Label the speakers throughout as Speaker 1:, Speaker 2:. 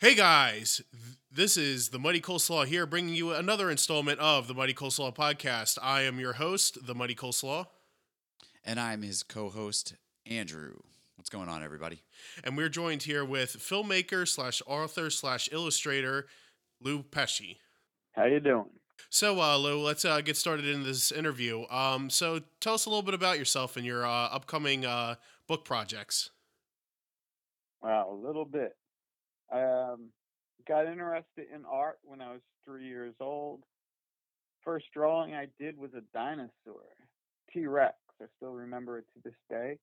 Speaker 1: Hey guys, this is the Mighty Choleslaw here, bringing you another installment of the Mighty Choleslaw podcast. I am your host, the Mighty Choleslaw,
Speaker 2: And I'm his co host, Andrew. What's going on, everybody?
Speaker 1: and we're joined here with filmmaker slash author slash illustrator Lou Pecsi.
Speaker 3: How you doing?
Speaker 1: So, uh, Lou, let's uh, get started in this interview. Um, so, tell us a little bit about yourself and your uh, upcoming uh, book projects.
Speaker 3: Well, a little bit. I um, got interested in art when I was three years old. First drawing I did was a dinosaur, T Rex. I still remember it to this day.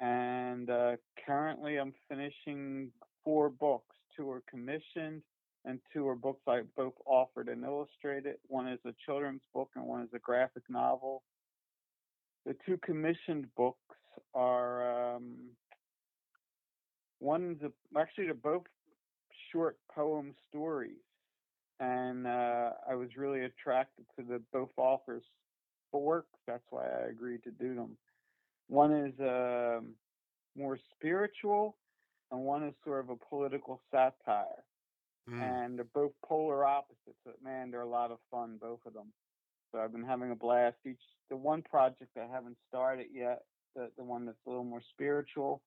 Speaker 3: And uh, currently I'm finishing four books. Two are commissioned, and two are books I both offered and illustrated. One is a children's book, and one is a graphic novel. The two commissioned books are um, one's a, actually they're both short poem stories, and uh, I was really attracted to the both authors' work. That's why I agreed to do them. One is um more spiritual, and one is sort of a political satire
Speaker 1: Mm.
Speaker 3: and they're both polar opposites. But man, they're a lot of fun, both of them. So I've been having a blast. Each the one project I haven't started yet, the the one that's a little more spiritual.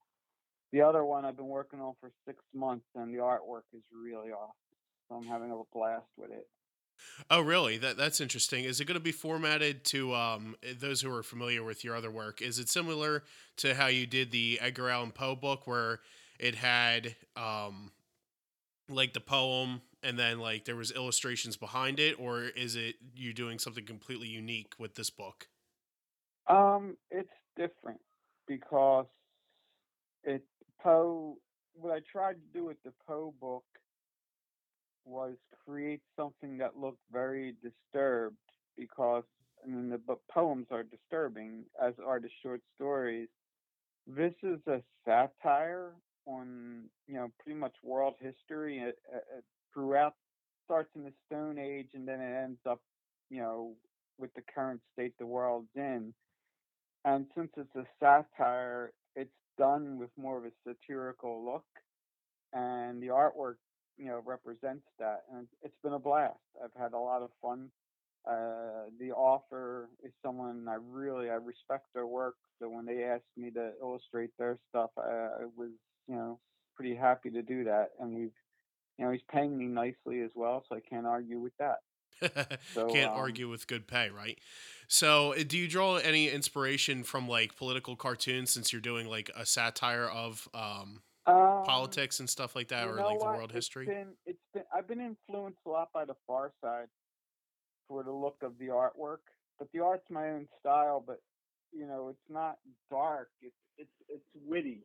Speaker 3: The other one I've been working on for six months, and the artwork is really awesome. So I'm having a blast with it.
Speaker 1: Oh, really? That that's interesting. Is it going to be formatted to um, those who are familiar with your other work? Is it similar to how you did the Edgar Allan Poe book, where it had um, like the poem and then like there was illustrations behind it, or is it you doing something completely unique with this book?
Speaker 3: Um, it's different because it Poe. What I tried to do with the Poe book was create something that looked very disturbed because I mean the bo- poems are disturbing as are the short stories. This is a satire on you know pretty much world history uh, uh, uh, throughout. Starts in the Stone Age and then it ends up you know with the current state the world's in. And since it's a satire, it's done with more of a satirical look, and the artwork, you know, represents that. And it's been a blast. I've had a lot of fun. Uh, the author is someone I really I respect their work. So when they asked me to illustrate their stuff, I, I was, you know, pretty happy to do that. And we've, you know, he's paying me nicely as well, so I can't argue with that. So,
Speaker 1: Can't
Speaker 3: um,
Speaker 1: argue with good pay, right? So, uh, do you draw any inspiration from like political cartoons since you're doing like a satire of um,
Speaker 3: Um,
Speaker 1: politics and stuff like that, or like the world history?
Speaker 3: It's been, it's been, I've been influenced a lot by the Far Side for the look of the artwork, but the art's my own style. But you know, it's not dark. It's it's it's witty.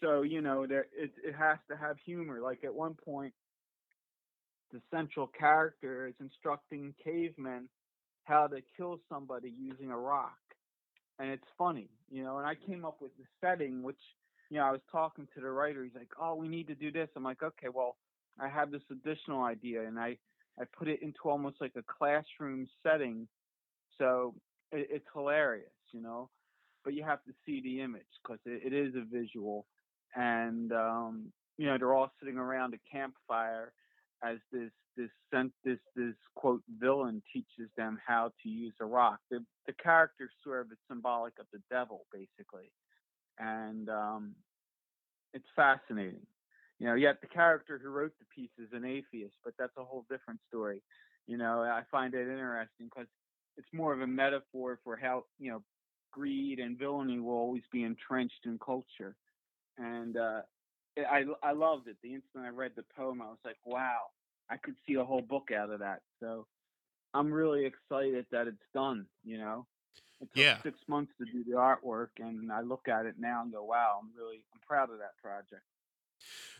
Speaker 3: So you know, there it it has to have humor. Like at one point, the central character is instructing cavemen how to kill somebody using a rock, and it's funny, you know. And I came up with the setting, which you know, I was talking to the writer. He's like, "Oh, we need to do this." I'm like, "Okay, well, I have this additional idea, and I I put it into almost like a classroom setting, so it, it's hilarious, you know. But you have to see the image because it, it is a visual, and um, you know, they're all sitting around a campfire as this this sent this this quote villain teaches them how to use a rock. The the character sort of is symbolic of the devil, basically and um, it's fascinating. You know, yet the character who wrote the piece is an atheist, but that's a whole different story. You know, I find it interesting because it's more of a metaphor for how you know greed and villainy will always be entrenched in culture, and uh, I I loved it. The instant I read the poem, I was like, wow, I could see a whole book out of that. So I'm really excited that it's done. You know. It took
Speaker 1: Yeah.
Speaker 3: six months to do the artwork, and I look at it now and go, "Wow, I'm really, I'm proud of that project."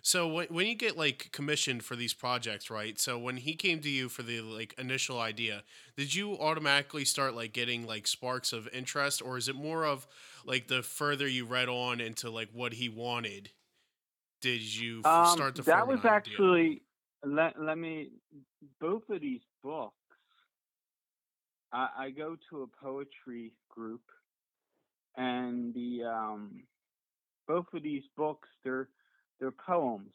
Speaker 1: So when when you get like commissioned for these projects, right? So when he came to you for the like initial idea, did you automatically start like getting like sparks of interest, or is it more of like the further you read on into like what he wanted, did you
Speaker 3: Um,
Speaker 1: start to
Speaker 3: that was actually let let me both of these books. I, I go to a poetry group, and the um, both of these books they're they're poems,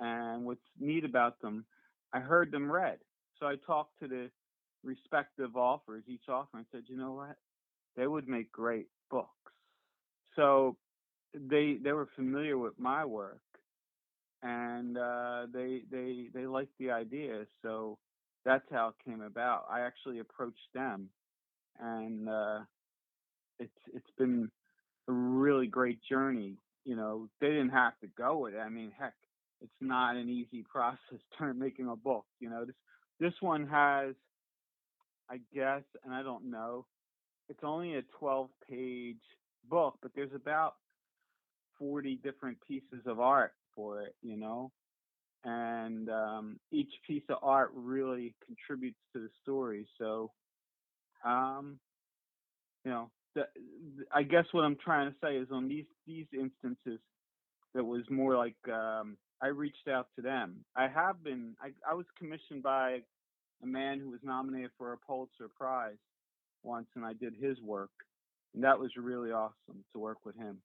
Speaker 3: And what's neat about them, I heard them read. So I talked to the respective authors, each author, and said, you know what? They would make great books. So they they were familiar with my work, and uh, they they they liked the idea. So that's how it came about. I actually approached them, and uh, it's it's been a really great journey. You know, they didn't have to go with it. I mean, heck, it's not an easy process turn making a book. You know, this this one has, I guess, and I don't know, it's only a 12 page book, but there's about 40 different pieces of art for it. You know, and um, each piece of art really contributes to the story. So, um, you know, the, I guess what I'm trying to say is on these these instances, that was more like um, I reached out to them. I have been. I, I was commissioned by a man who was nominated for a Pulitzer Prize once, and I did his work, and that was really awesome to work with him.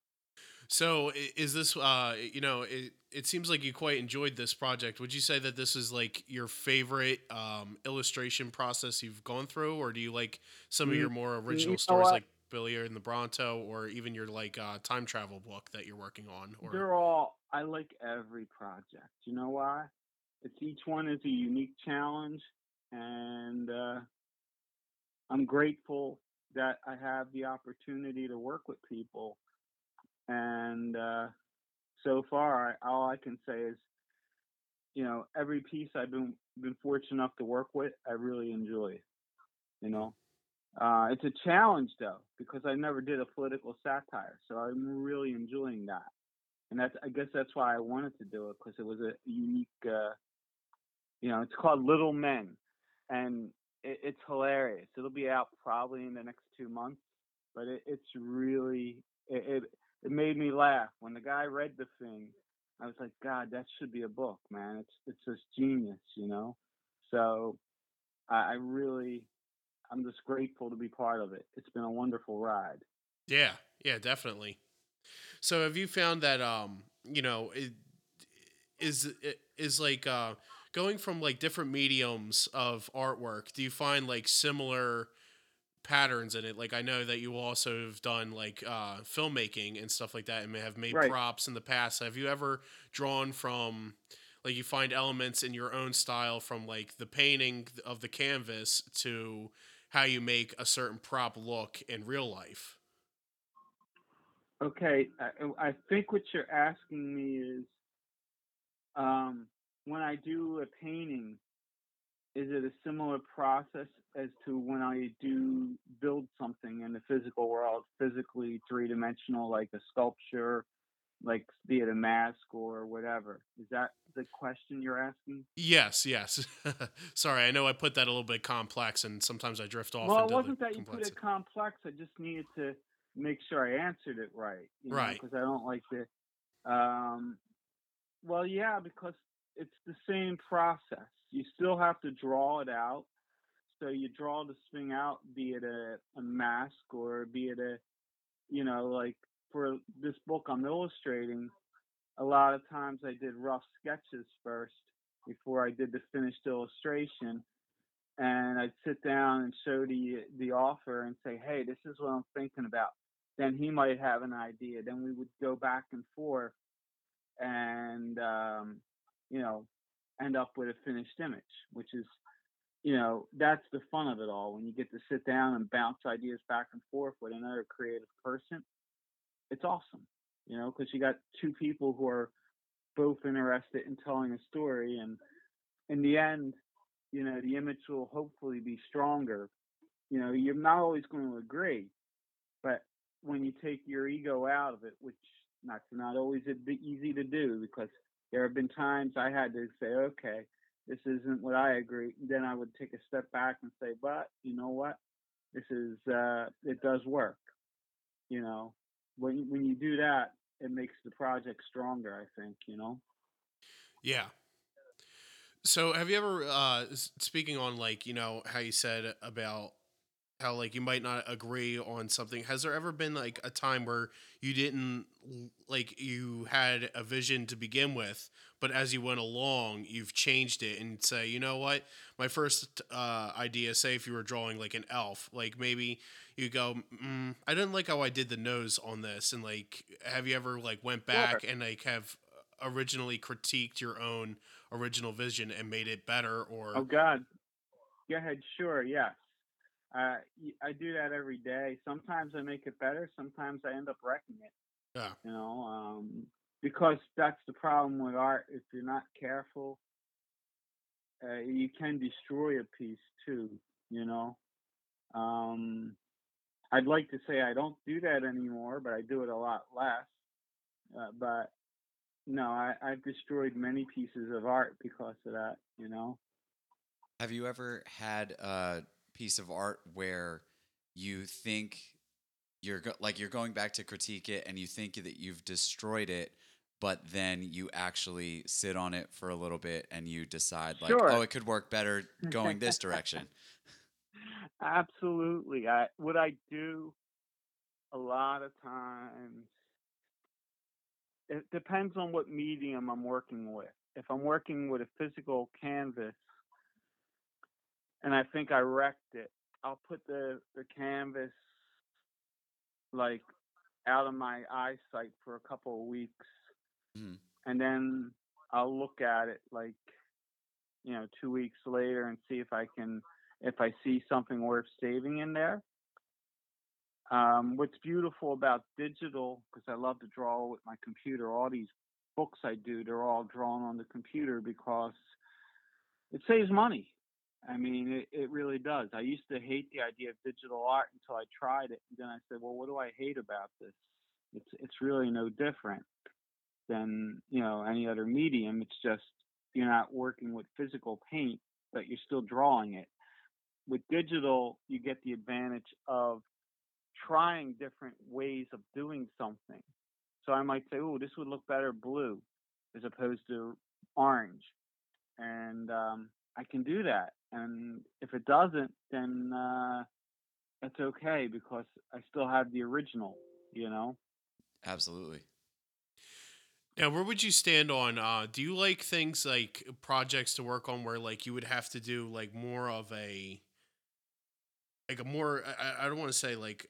Speaker 1: So is this uh you know it it seems like you quite enjoyed this project. Would you say that this is like your favorite um illustration process you've gone through or do you like some of your more original stories like Billy and the Bronto or even your like uh time travel book that you're working on or
Speaker 3: They're all I like every project. You know why? It's each one is a unique challenge and uh I'm grateful that I have the opportunity to work with people and uh, so far, I, all I can say is, you know, every piece I've been been fortunate enough to work with, I really enjoy. You know, uh, it's a challenge though because I never did a political satire, so I'm really enjoying that. And that's, I guess, that's why I wanted to do it because it was a unique. Uh, you know, it's called Little Men, and it, it's hilarious. It'll be out probably in the next two months, but it, it's really it, it it made me laugh when the guy read the thing. I was like, God, that should be a book, man. It's it's just genius, you know. So I, I really, I'm just grateful to be part of it. It's been a wonderful ride.
Speaker 1: Yeah, yeah, definitely. So have you found that um, you know, it, is is like uh going from like different mediums of artwork, do you find like similar patterns in it. Like I know that you also have done like uh, filmmaking and stuff like that, and may have made right. props in the past. Have you ever drawn from like you find elements in your own style from like the painting of the canvas to how you make a certain prop look in real life?
Speaker 3: Okay, I, I think what you're asking me is um, when I do a painting, is it a similar process as to when I do build something in the physical world, physically three dimensional, like a sculpture, like be it a mask or whatever? Is that the question you're asking?
Speaker 1: Yes, yes. Sorry, I know I put that a little bit complex, and sometimes I drift off.
Speaker 3: Well, it wasn't that you put it complex. I just needed to make sure I answered it right.
Speaker 1: right.
Speaker 3: Because I don't like to. Um, well, yeah, because it's the same process you still have to draw it out. So you draw the swing out, be it a, a mask or be it a, you know, like for this book I'm illustrating, a lot of times I did rough sketches first before I did the finished illustration. And I'd sit down and show the the author and say, "Hey, this is what I'm thinking about." Then he might have an idea. Then we would go back and forth, and um, you know, end up with a finished image, which is, you know, that's the fun of it all. When you get to sit down and bounce ideas back and forth with another creative person, it's awesome, you know, because you got two people who are both interested in telling a story. And in the end, you know, the image will hopefully be stronger. You know, you're not always going to agree, but when you take your ego out of it, which not not always easy to do because there have been times I had to say, okay, this isn't what I agree. Then I would take a step back and say, but you know what? This is uh, it does work. You know, when when you do that, it makes the project stronger. I think you know.
Speaker 1: Yeah. So have you ever uh, speaking on like you know how you said about how like you might not agree on something has there ever been like a time where you didn't like you had a vision to begin with but as you went along you've changed it and say you know what my first uh, idea say if you were drawing like an elf like maybe you go mm, i didn't like how i did the nose on this and like have you ever like went back and like have originally critiqued your own original vision and made it better or
Speaker 3: Oh God. Go ahead. Sure. Yes. Uh, I do that every day. Sometimes I make it better. Sometimes I end up wrecking it.
Speaker 1: Yeah.
Speaker 3: You know, um, because that's the problem with art. If you're not careful, uh, you can destroy a piece too. You know. Um, I'd like to say I don't do that anymore, but I do it a lot less. Uh, but no, I, I've destroyed many pieces of art because of that. You know.
Speaker 2: Have you ever had a piece of art where you think you're go- like you're going back to critique it and you think that you've destroyed it, but then you actually sit on it for a little bit and you decide like,
Speaker 3: Sure.
Speaker 2: oh, it could work better going this direction.
Speaker 3: Absolutely. I what I do a lot of times it depends on what medium I'm working with. If I'm working with a physical canvas and I think I wrecked it, I'll put the, the canvas like out of my eyesight for a couple of weeks
Speaker 2: Mhm.
Speaker 3: and then I'll look at it like you know two weeks later and see if I can if I see something worth saving in there. Um, what's beautiful about digital, because I love to draw with my computer, all these books I do, they're all drawn on the computer because it saves money. I mean, it, it really does. I used to hate the idea of digital art until I tried it. And then I said, well, what do I hate about this? It's, it's really no different than, you know, any other medium. It's just you're not working with physical paint, but you're still drawing it with digital, you get the advantage of trying different ways of doing something. So I might say, oh, this would look better blue as opposed to orange. And um, I can do that. And if it doesn't, then uh, that's okay because I still have the original, you know?
Speaker 2: Absolutely.
Speaker 1: Now, where would you stand on? Uh, do you like things like projects to work on where like you would have to do like more of a like a more I, I don't want to say like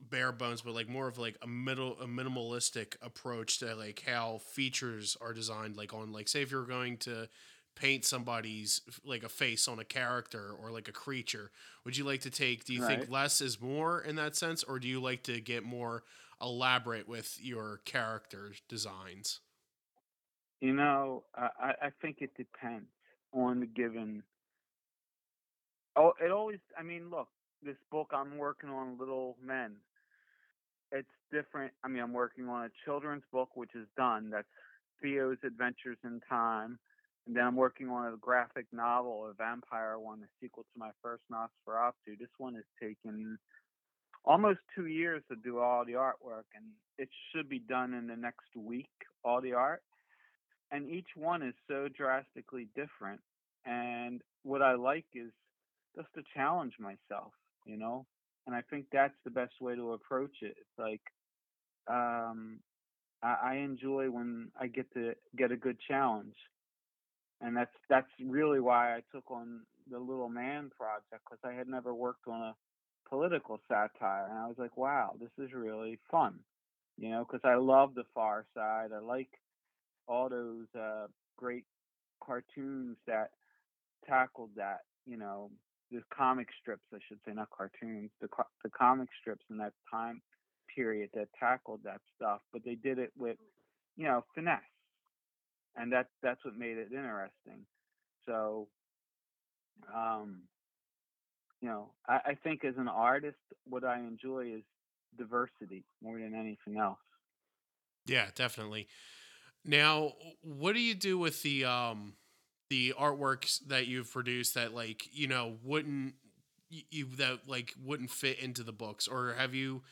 Speaker 1: bare bones, but like more of like a middle a minimalistic approach to like how features are designed. Like on like say if you're going to paint somebody's like a face on a character or like a creature, would you like to take? Do you think less is more in that sense, or do you like to get more elaborate with your character designs?
Speaker 3: You know, I, I I think it depends on the given. Oh, it always. I mean, look, this book I'm working on, Little Men. It's different. I mean, I'm working on a children's book, which is done. That's Theo's Adventures in Time, and then I'm working on a graphic novel, a vampire one, a sequel to my first Nosferatu. This one has taken almost two years to do all the artwork, and it should be done in the next week. All the art and each one is so drastically different. And what I like is just to challenge myself, you know. And I think that's the best way to approach it. It's like um, I, I enjoy when I get to get a good challenge, and that's that's really why I took on the Little Man project because I had never worked on a political satire, and I was like, wow, this is really fun, you know, because I love the Far Side. I like all those uh, great cartoons that tackled that, you know, the comic strips, I should say, not cartoons, the the comic strips in that time period that tackled that stuff, but they did it with, you know, finesse, and that that's what made it interesting. So, um, you know, I, I think as an artist, what I enjoy is diversity more than anything else.
Speaker 1: Yeah, definitely. Now, what do you do with the um the artworks that you've produced that like, you know, wouldn't you that like wouldn't fit into the books or have you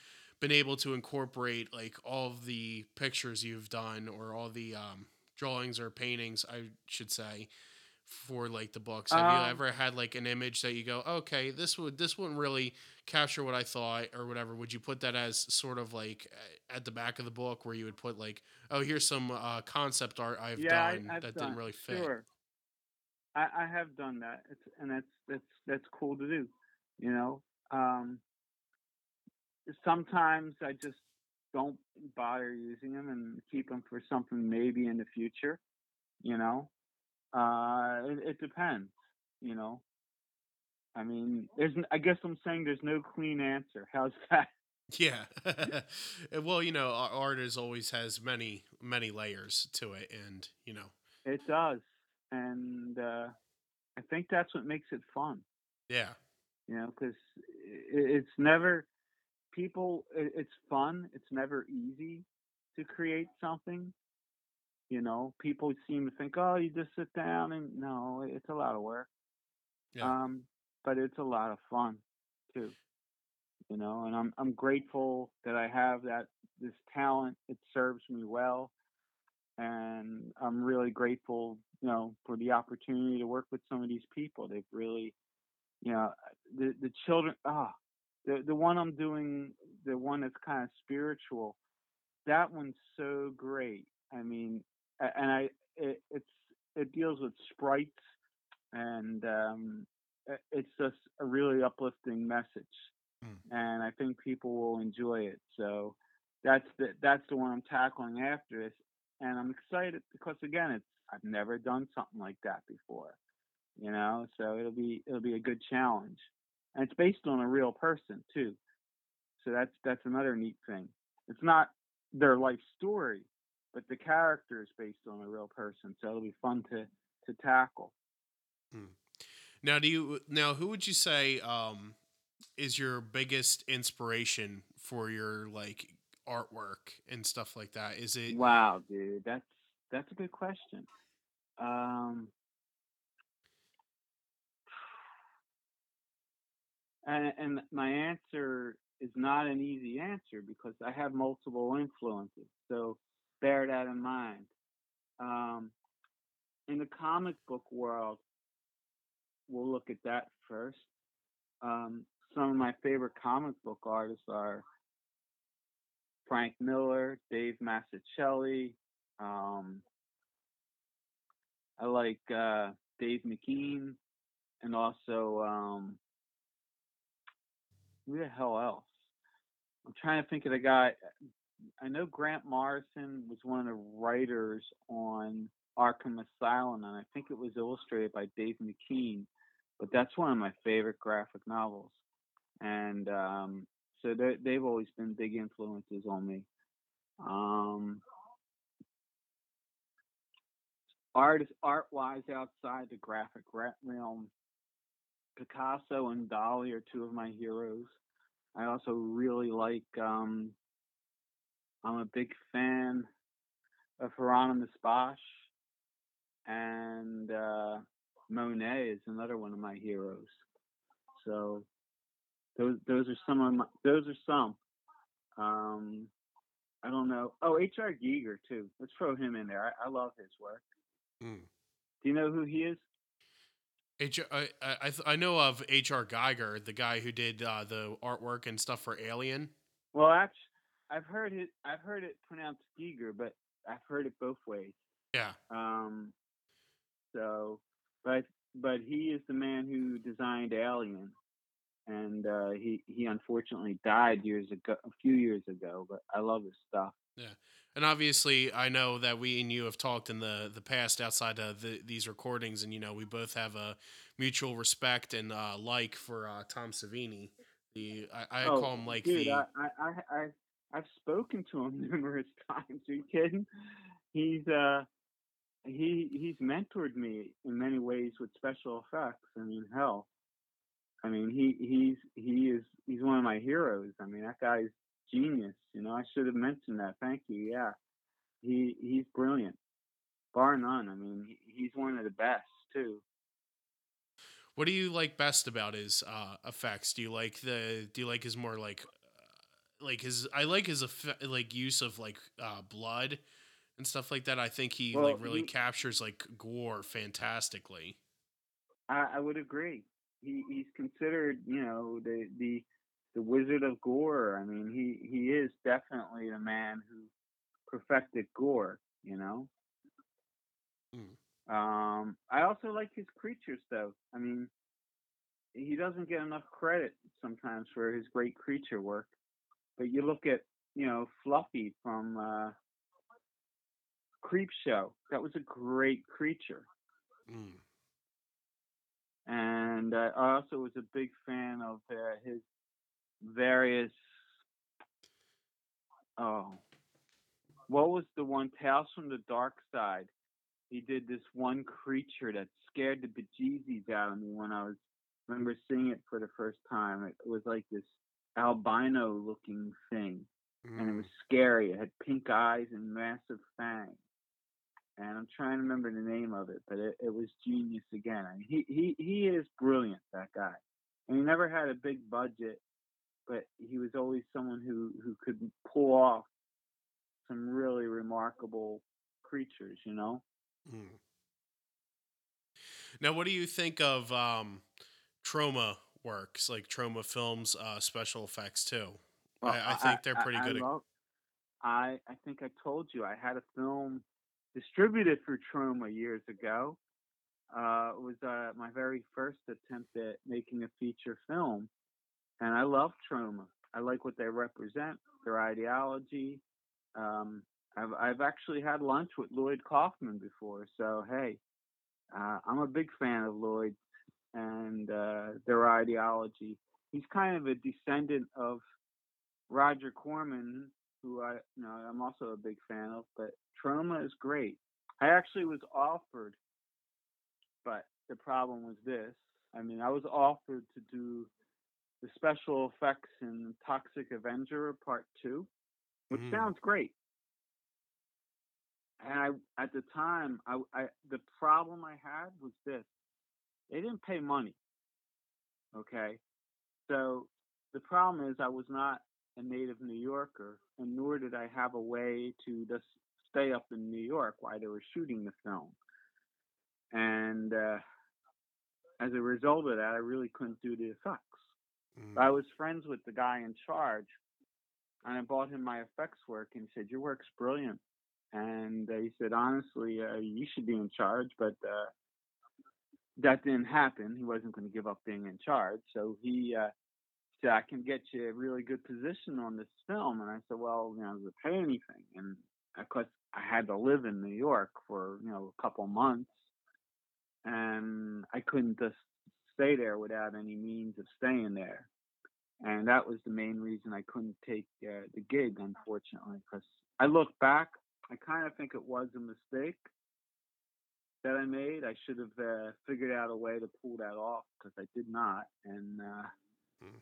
Speaker 1: been able to incorporate like all the pictures you've done or all the um drawings or paintings, I should say, for like the books? Have
Speaker 3: Um,
Speaker 1: you ever had like an image that you go, okay, this would this wouldn't really capture what I thought or whatever? Would you put that as sort of like at the back of the book where you would put like, oh, here's some uh, concept art I've
Speaker 3: yeah,
Speaker 1: done
Speaker 3: I,
Speaker 1: that
Speaker 3: done,
Speaker 1: didn't really fit?
Speaker 3: Sure. I, I have done that, it's, and that's that's that's cool to do. You know, um, sometimes I just don't bother using them and keep them for something maybe in the future. You know, uh, it, it depends. You know, I mean, there's. I guess I'm saying there's no clean answer. How's that?
Speaker 1: Yeah. Well, you know, art is always has many many layers to it, and you know,
Speaker 3: It does, and uh, I think that's what makes it fun.
Speaker 1: yeah,
Speaker 3: you know because it's never people it, it's fun it's never easy to create something you know? People seem to think oh you just sit down and no it's a lot of work
Speaker 1: Yeah.
Speaker 3: um but it's a lot of fun too you know? And i'm i'm grateful that i have that this talent it serves me well and i'm really grateful you know for the opportunity to work with some of these people. They've really you know the the children ah the the one I'm doing the one that's kind of spiritual that one's so great. I mean and I it, it's it deals with sprites and um it's just a really uplifting message
Speaker 1: Mm.
Speaker 3: and I think people will enjoy it. So that's the that's the one I'm tackling after this and I'm excited because again it's I've never done something like that before you know? So it'll be it'll be a good challenge and it's based on a real person too. So that's that's another neat thing. It's not their life story but the character is based on a real person so it'll be fun to to tackle.
Speaker 1: Now, do you now who would you say um is your biggest inspiration for your like artwork and stuff like that? Is it
Speaker 3: wow dude that's that's a good question. Um and and my answer is not an easy answer because I have multiple influences. So bear that in mind. Um, in the comic book world, we'll look at that first. Um, some of my favorite comic book artists are Frank Miller, Dave Mazzucchelli. Um, I like uh, Dave McKean, and also um, who the hell else? I'm trying to think of the guy. I know Grant Morrison was one of the writers on Arkham Asylum, and I think it was illustrated by Dave McKean. But that's one of my favorite graphic novels, and um, so they- they've always been big influences on me. Um, art art wise outside the graphic realm, Picasso and Dali are two of my heroes. I also really like. Um, I'm a big fan of Hieronymus Bosch, and uh, Monet is another one of my heroes. So those those are some of my those are some. Um, I don't know. Oh, H.R. Giger too. Let's throw him in there. I, I love his work.
Speaker 1: Mm.
Speaker 3: Do you know who he is?
Speaker 1: H- I, I, I th- I know of H.R. Geiger, the guy who did uh, the artwork and stuff for Alien.
Speaker 3: Well, actually, I've heard it. I've heard it pronounced Geiger, but I've heard it both ways.
Speaker 1: Yeah.
Speaker 3: Um, so, but but he is the man who designed Alien, and uh, he he unfortunately died years ago, a few years ago. But I love his stuff.
Speaker 1: And obviously, I know that we and you have talked in the the past outside of the, these recordings, and you know we both have a mutual respect and uh, like for uh, Tom Savini. The I, I
Speaker 3: oh,
Speaker 1: call him like
Speaker 3: dude,
Speaker 1: the
Speaker 3: I, I I I I've spoken to him numerous times. Are you kidding? He's uh he he's mentored me in many ways with special effects. I mean, hell, I mean he he's he is he's one of my heroes. I mean that guy's genius. You know, I should have mentioned that. Thank you. Yeah, he he's brilliant, bar none. I mean, he, he's one of the best too.
Speaker 1: What do you like best about his uh, effects? Do you like the? Do you like his more like, uh, like his? I like his effect, like use of like uh, blood and stuff like that. I think he
Speaker 3: Well,
Speaker 1: like really
Speaker 3: he-
Speaker 1: captures like gore fantastically.
Speaker 3: I, I would agree. He he's considered, you know, the the the Wizard of Gore. I mean, he he is definitely the man who perfected gore. You know.
Speaker 1: Mm.
Speaker 3: Um, I also like his creatures, though. I mean, he doesn't get enough credit sometimes for his great creature work. But you look at, you know, Fluffy from uh, Creep Show. That was a great creature.
Speaker 1: Mm.
Speaker 3: and uh, I also was a big fan of uh, his various. Oh, what was the one? Tales from the Dark Side. He did this one creature that scared the bejesus out of me when I was remember seeing it for the first time. It was like this albino-looking thing, and it
Speaker 1: Mm.
Speaker 3: was scary. It had pink eyes and massive fangs. And I'm trying to remember the name of it, but it, it was genius again. I mean, he, he he is brilliant, that guy. And he never had a big budget, but he was always someone who who could pull off some really remarkable creatures. You know.
Speaker 1: Mm. Now, what do you think of um, Troma works like Troma films, uh, special effects too?
Speaker 3: Well,
Speaker 1: I, I think they're pretty
Speaker 3: I,
Speaker 1: good. at,
Speaker 3: love- I I think I told you I had a film distributed for Troma years ago. Uh, it was uh, my very first attempt at making a feature film, and I love Troma. I like what they represent, their ideology. Um, I've I've actually had lunch with Lloyd Kaufman before, so hey, uh, I'm a big fan of Lloyd and uh, their ideology. He's kind of a descendant of Roger Corman, who I you know I'm also a big fan of, but Troma is great. I actually was offered, but the problem was this. I mean, I was offered to do the special effects in Toxic Avenger Part Two, which
Speaker 1: Mm.
Speaker 3: sounds great. And I, at the time, I, I the problem I had was this: they didn't pay money. Okay, so the problem is I was not a native New Yorker, and nor did I have a way to just stay up in New York while they were shooting the film. And uh, as a result of that, I really couldn't do the effects.
Speaker 1: Mm.
Speaker 3: I was friends with the guy in charge, and I bought him my effects work, and he said, "Your work's brilliant." And uh, he said, "Honestly, uh, you should be in charge," but uh, that didn't happen. He wasn't going to give up being in charge, so he uh, said, "I can get you a really good position on this film." And I said, "Well, you know, does it pay anything?" And of course, I had to live in New York for you know a couple months, and I couldn't just stay there without any means of staying there. And that was the main reason I couldn't take uh, the gig, unfortunately, because I look back, I kind of think it was a mistake that I made. I should have uh, figured out a way to pull that off because I did not, and uh,
Speaker 1: Mm.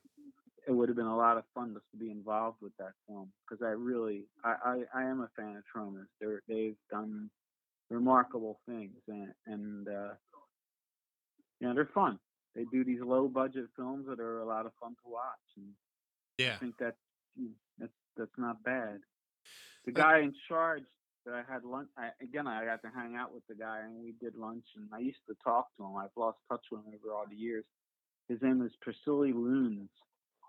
Speaker 3: it would have been a lot of fun just to be involved with that film because I really, I, I, I am a fan of Tromas. They're they've done remarkable things, and and uh, you know they're fun. They do these low budget films that are a lot of fun to watch, and
Speaker 1: Yeah.
Speaker 3: I think that mm, that's that's not bad. The guy in charge that I had lunch I, again, I got to hang out with the guy, and we did lunch, and I used to talk to him. I've lost touch with him over all the years. His name is Priscilla Lunes,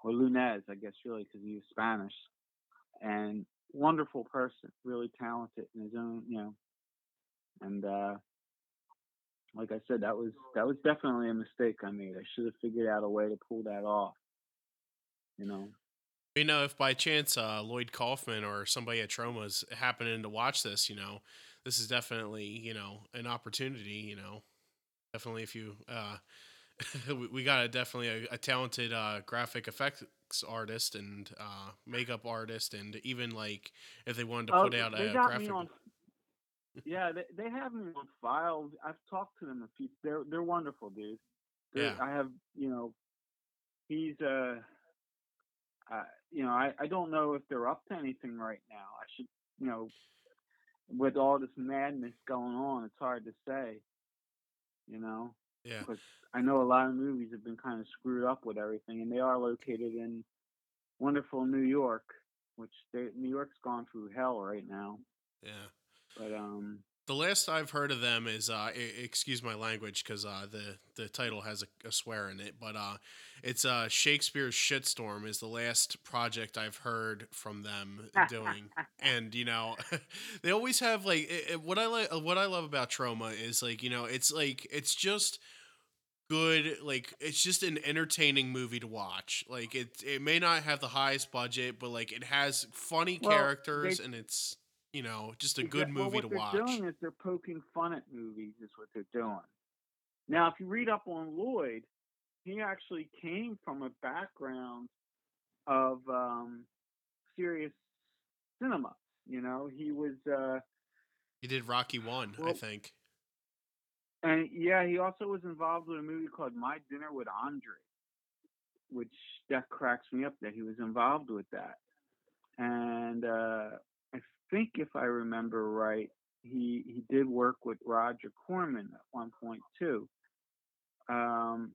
Speaker 3: or Lunez, I guess, really, because he was Spanish, and wonderful person, really talented in his own, you know, and uh like I said, that was that was definitely a mistake I made. I should have figured out a way to pull that off. You know.
Speaker 1: You know, if by chance uh, Lloyd Kaufman or somebody at Troma's happening to watch this, you know, this is definitely you know an opportunity. You know, definitely if you uh, we, we got a definitely a, a talented uh, graphic effects artist and uh, makeup artist, and even like if they wanted to
Speaker 3: Oh,
Speaker 1: put out
Speaker 3: they
Speaker 1: a
Speaker 3: got
Speaker 1: graphic.
Speaker 3: me on. Yeah, they they have me on file. I've talked to them a few. They're they're wonderful, dude. They're-
Speaker 1: Yeah.
Speaker 3: I have you know, he's uh, uh, you know, I I don't know if they're up to anything right now. I should you know, with all this madness going on, it's hard to say. You know,
Speaker 1: yeah,
Speaker 3: because I know a lot of movies have been kind of screwed up with everything, and they are located in wonderful New York, which they, New York's gone through hell right now.
Speaker 1: yeah.
Speaker 3: But um,
Speaker 1: The last I've heard of them is, uh, excuse my language, because uh, the the title has a, a swear in it, but uh, it's uh, Shakespeare's Shitstorm is the last project I've heard from them doing, and you know, they always have like it, it- what I like. What I love about Troma is like you know, it's like it's just good like it's just an entertaining movie to watch like it it may not have the highest budget but like it has funny
Speaker 3: Well, they-
Speaker 1: characters and it's you know just a good
Speaker 3: Exact- well,
Speaker 1: movie to
Speaker 3: what
Speaker 1: watch
Speaker 3: they're doing is they're poking fun at movies. Is what they're doing. Now, if you read up on Lloyd, he actually came from a background of um, serious cinema. You know, he was, uh,
Speaker 1: He did Rocky One, I think.
Speaker 3: and yeah, he also was involved with a movie called My Dinner with Andre, which that cracks me up that he was involved with that. And uh, think, if I remember right, he he did work with Roger Corman at one point too. Um,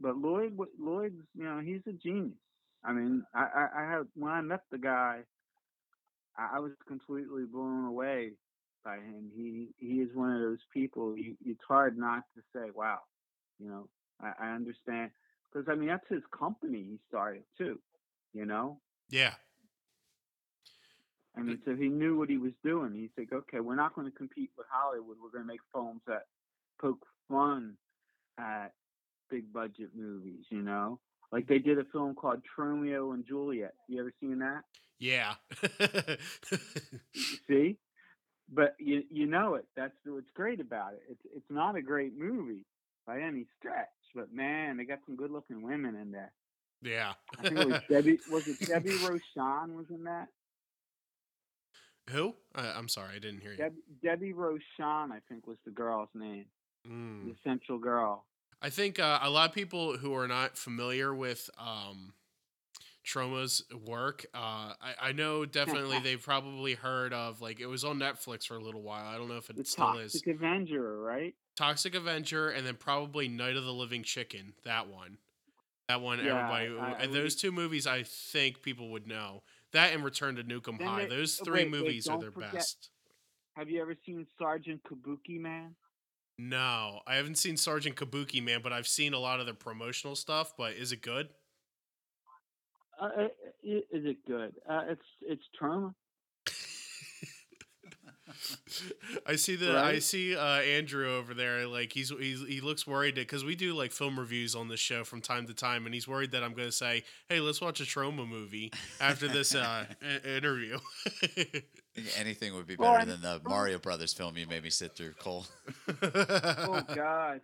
Speaker 3: but Lloyd, Lloyd's, you know, he's a genius. I mean, I, I, I have when I met the guy, I, I was completely blown away by him. He he is one of those people. You, it's hard not to say, "Wow," you know. I, I understand because I mean that's his company he started too. You know,
Speaker 1: Yeah.
Speaker 3: I mean, so he knew what he was doing. He's like, okay, we're not going to compete with Hollywood. We're going to make films that poke fun at big budget movies. You know, like they did a film called Tromeo and Juliet. You ever seen that?
Speaker 1: Yeah.
Speaker 3: See, but you you know it. That's what's great about it. It's it's not a great movie by any stretch, but man, they got some good looking women in there.
Speaker 1: yeah.
Speaker 3: I think it was Debbie. Was it Debbie Rochon was in that?
Speaker 1: Who? I, I'm sorry, I didn't hear you.
Speaker 3: Deb, Debbie Rochon, I think, was the girl's name.
Speaker 1: Mm.
Speaker 3: The central girl.
Speaker 1: I think uh, a lot of people who are not familiar with um, Troma's work, uh, I, I know definitely they've probably heard of like it was on Netflix for a little while. I don't know if it
Speaker 3: The
Speaker 1: still
Speaker 3: Toxic
Speaker 1: is.
Speaker 3: Toxic Avenger, right?
Speaker 1: Toxic Avenger, and then probably Night of the Living Chicken. That one. That one.
Speaker 3: Yeah,
Speaker 1: everybody.
Speaker 3: I- I
Speaker 1: those two movies, I think people would know. That and Return to Nukem
Speaker 3: Then
Speaker 1: High. Those three
Speaker 3: wait, wait,
Speaker 1: movies are their
Speaker 3: forget-
Speaker 1: best.
Speaker 3: Have you ever seen Sergeant Kabuki Man?
Speaker 1: No, I haven't seen Sergeant Kabuki Man, but I've seen a lot of their promotional stuff. But is it good?
Speaker 3: Uh, i- is it good? Uh, it's it's Troma.
Speaker 1: I see the I see uh, Andrew over there. Like he's he's he looks worried because we do like film reviews on this show from time to time, and he's worried that I'm going to say, "Hey, let's watch a Troma movie after this uh, interview."
Speaker 2: Anything would be better
Speaker 3: and-
Speaker 2: than the Mario Brothers film you made me sit through, Chole.
Speaker 3: Oh God.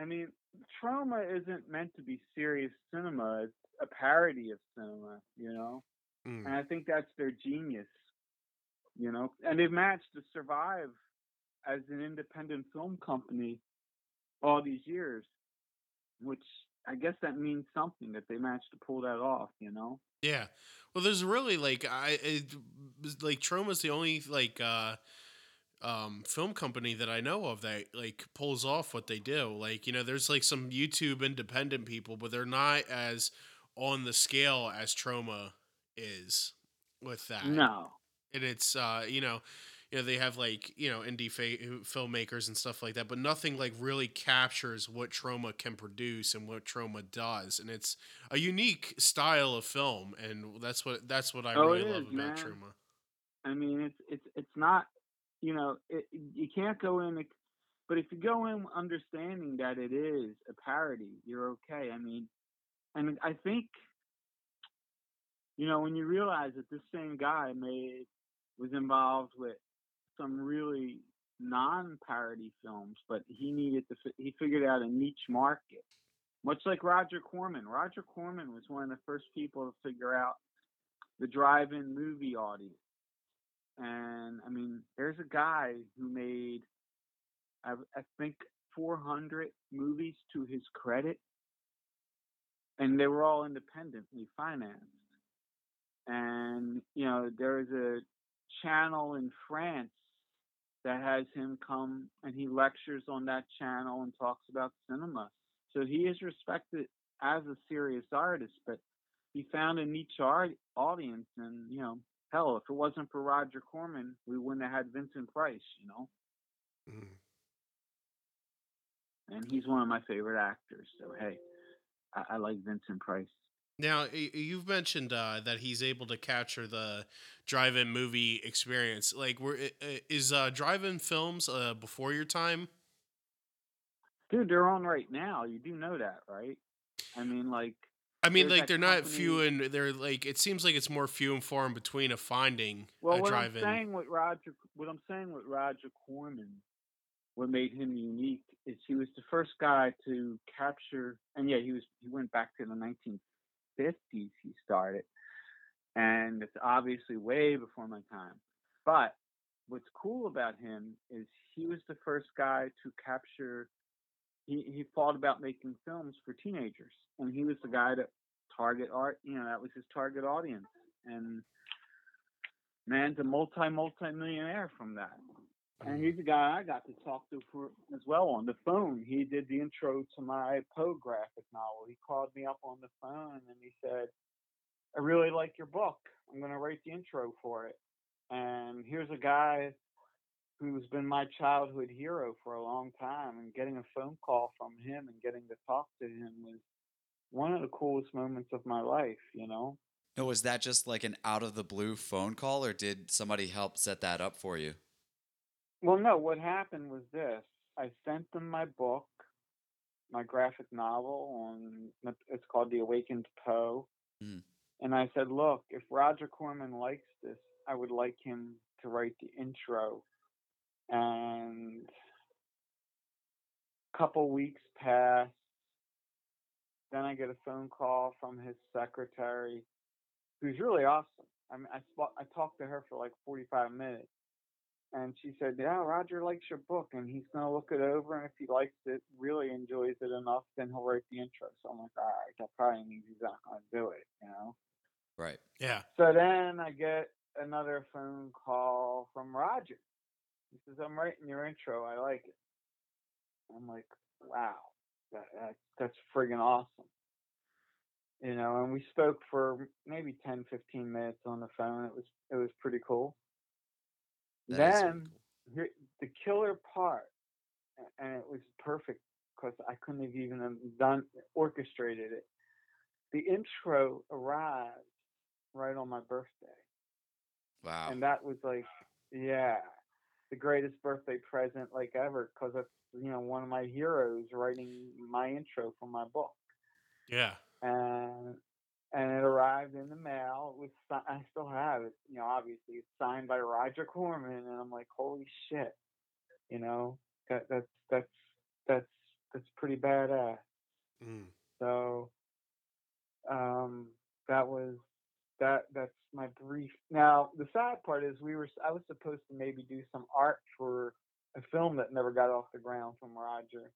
Speaker 3: I mean, Troma isn't meant to be serious cinema. It's a parody of cinema, you know.
Speaker 1: Mm.
Speaker 3: And I think that's their genius, you know. And they've managed to survive as an independent film company all these years, which I guess that means something that they managed to pull that off, you know.
Speaker 1: Yeah. Well, there's really like I it, like Troma's the only like uh um film company that I know of that like pulls off what they do. Like, you know, there's like some YouTube independent people, but they're not as on the scale as Troma is with that.
Speaker 3: No.
Speaker 1: And it's uh, you know, you know they have like, you know, indie fa- filmmakers and stuff like that, but nothing like really captures what Troma can produce and what Troma does. And it's a unique style of film and that's what that's what I
Speaker 3: Oh,
Speaker 1: really love
Speaker 3: is,
Speaker 1: about
Speaker 3: man.
Speaker 1: Troma.
Speaker 3: I mean, it's it's it's not, you know, it, you can't go in, but if you go in understanding that it is a parody, you're okay. I mean, and I think, you know, when you realize that this same guy made was involved with some really non-parody films, but he needed to he figured out a niche market, much like Roger Corman. Roger Corman was one of the first people to figure out the drive-in movie audience. And I mean, there's a guy who made, I, I think, 400 movies to his credit, and they were all independently financed. And you know, there's a channel in France that has him come and he lectures on that channel and talks about cinema. So he is respected as a serious artist, but he found a niche art audience, and you know, hell, if it wasn't for Roger Corman, we wouldn't have had Vincent Price, you know.
Speaker 1: Mm.
Speaker 3: And he's one of my favorite actors. So hey, I, I like Vincent Price.
Speaker 1: Now you've mentioned uh, that he's able to capture the drive-in movie experience. Like, were is uh, drive-in films uh, before your time?
Speaker 3: Dude, they're on right now. You do know that, right? I mean, like,
Speaker 1: I mean, like they're not few and they're like it seems like it's more few and far in between of finding
Speaker 3: well,
Speaker 1: a
Speaker 3: what I'm saying with Roger, what I'm saying with Roger Corman, what made him unique is he was the first guy to capture, and yeah, he was. He went back to the 1950s. He started, and it's obviously way before my time. But what's cool about him is he was the first guy to capture. He he thought about making films for teenagers, and he was the guy that target art. You know, that was his target audience, and man's a multi multi millionaire from that. And mm-hmm. he's a guy I got to talk to for as well on the phone. He did the intro to my Poe graphic novel. He called me up on the phone and he said, I really like your book. I'm going to write the intro for it. And here's a guy who's been my childhood hero for a long time. And getting a phone call from him and getting to talk to him was one of the coolest moments of my life, you know?
Speaker 2: No, was that just like an out of the blue phone call, or did somebody help set that up for you?
Speaker 3: Well, no, what happened was this. I sent them my book, my graphic novel on it's called The Awakened Poe.
Speaker 2: Mm.
Speaker 3: And I said, "Look, if Roger Corman likes this, I would like him to write the intro." And a couple weeks passed. Then I get a phone call from his secretary, who's really awesome. I mean, I, I talked to her for like 45 minutes and she said, "Yeah, Roger likes your book, and he's gonna look it over, and if he likes it, really enjoys it enough, then he'll write the intro." So I'm like, "All right, that probably means he's not gonna do it," you know.
Speaker 2: Right.
Speaker 1: Yeah.
Speaker 3: So then I get another phone call from Roger. He says, "I'm writing your intro. I like it." I'm like, "Wow, that, that that's friggin' awesome." You know, and we spoke for maybe 10, 15 minutes on the phone. It was it was pretty cool.
Speaker 2: That
Speaker 3: then
Speaker 2: cool.
Speaker 3: here, the killer part, and it was perfect because I couldn't have even um, done orchestrated it. The intro arrived right on my birthday,
Speaker 2: Wow.
Speaker 3: and that was like, yeah, the greatest birthday present like ever because that's you know one of my heroes writing my intro for my book
Speaker 1: Yeah.
Speaker 3: and and it arrived in the mail. It was I still have it. You know, obviously it's signed by Roger Corman, and I'm like, holy shit, you know, that that's that's that's that's pretty badass.
Speaker 1: Mm.
Speaker 3: So, um, that was that that's my brief. Now the sad part is we were I was supposed to maybe do some art for a film that never got off the ground from Roger,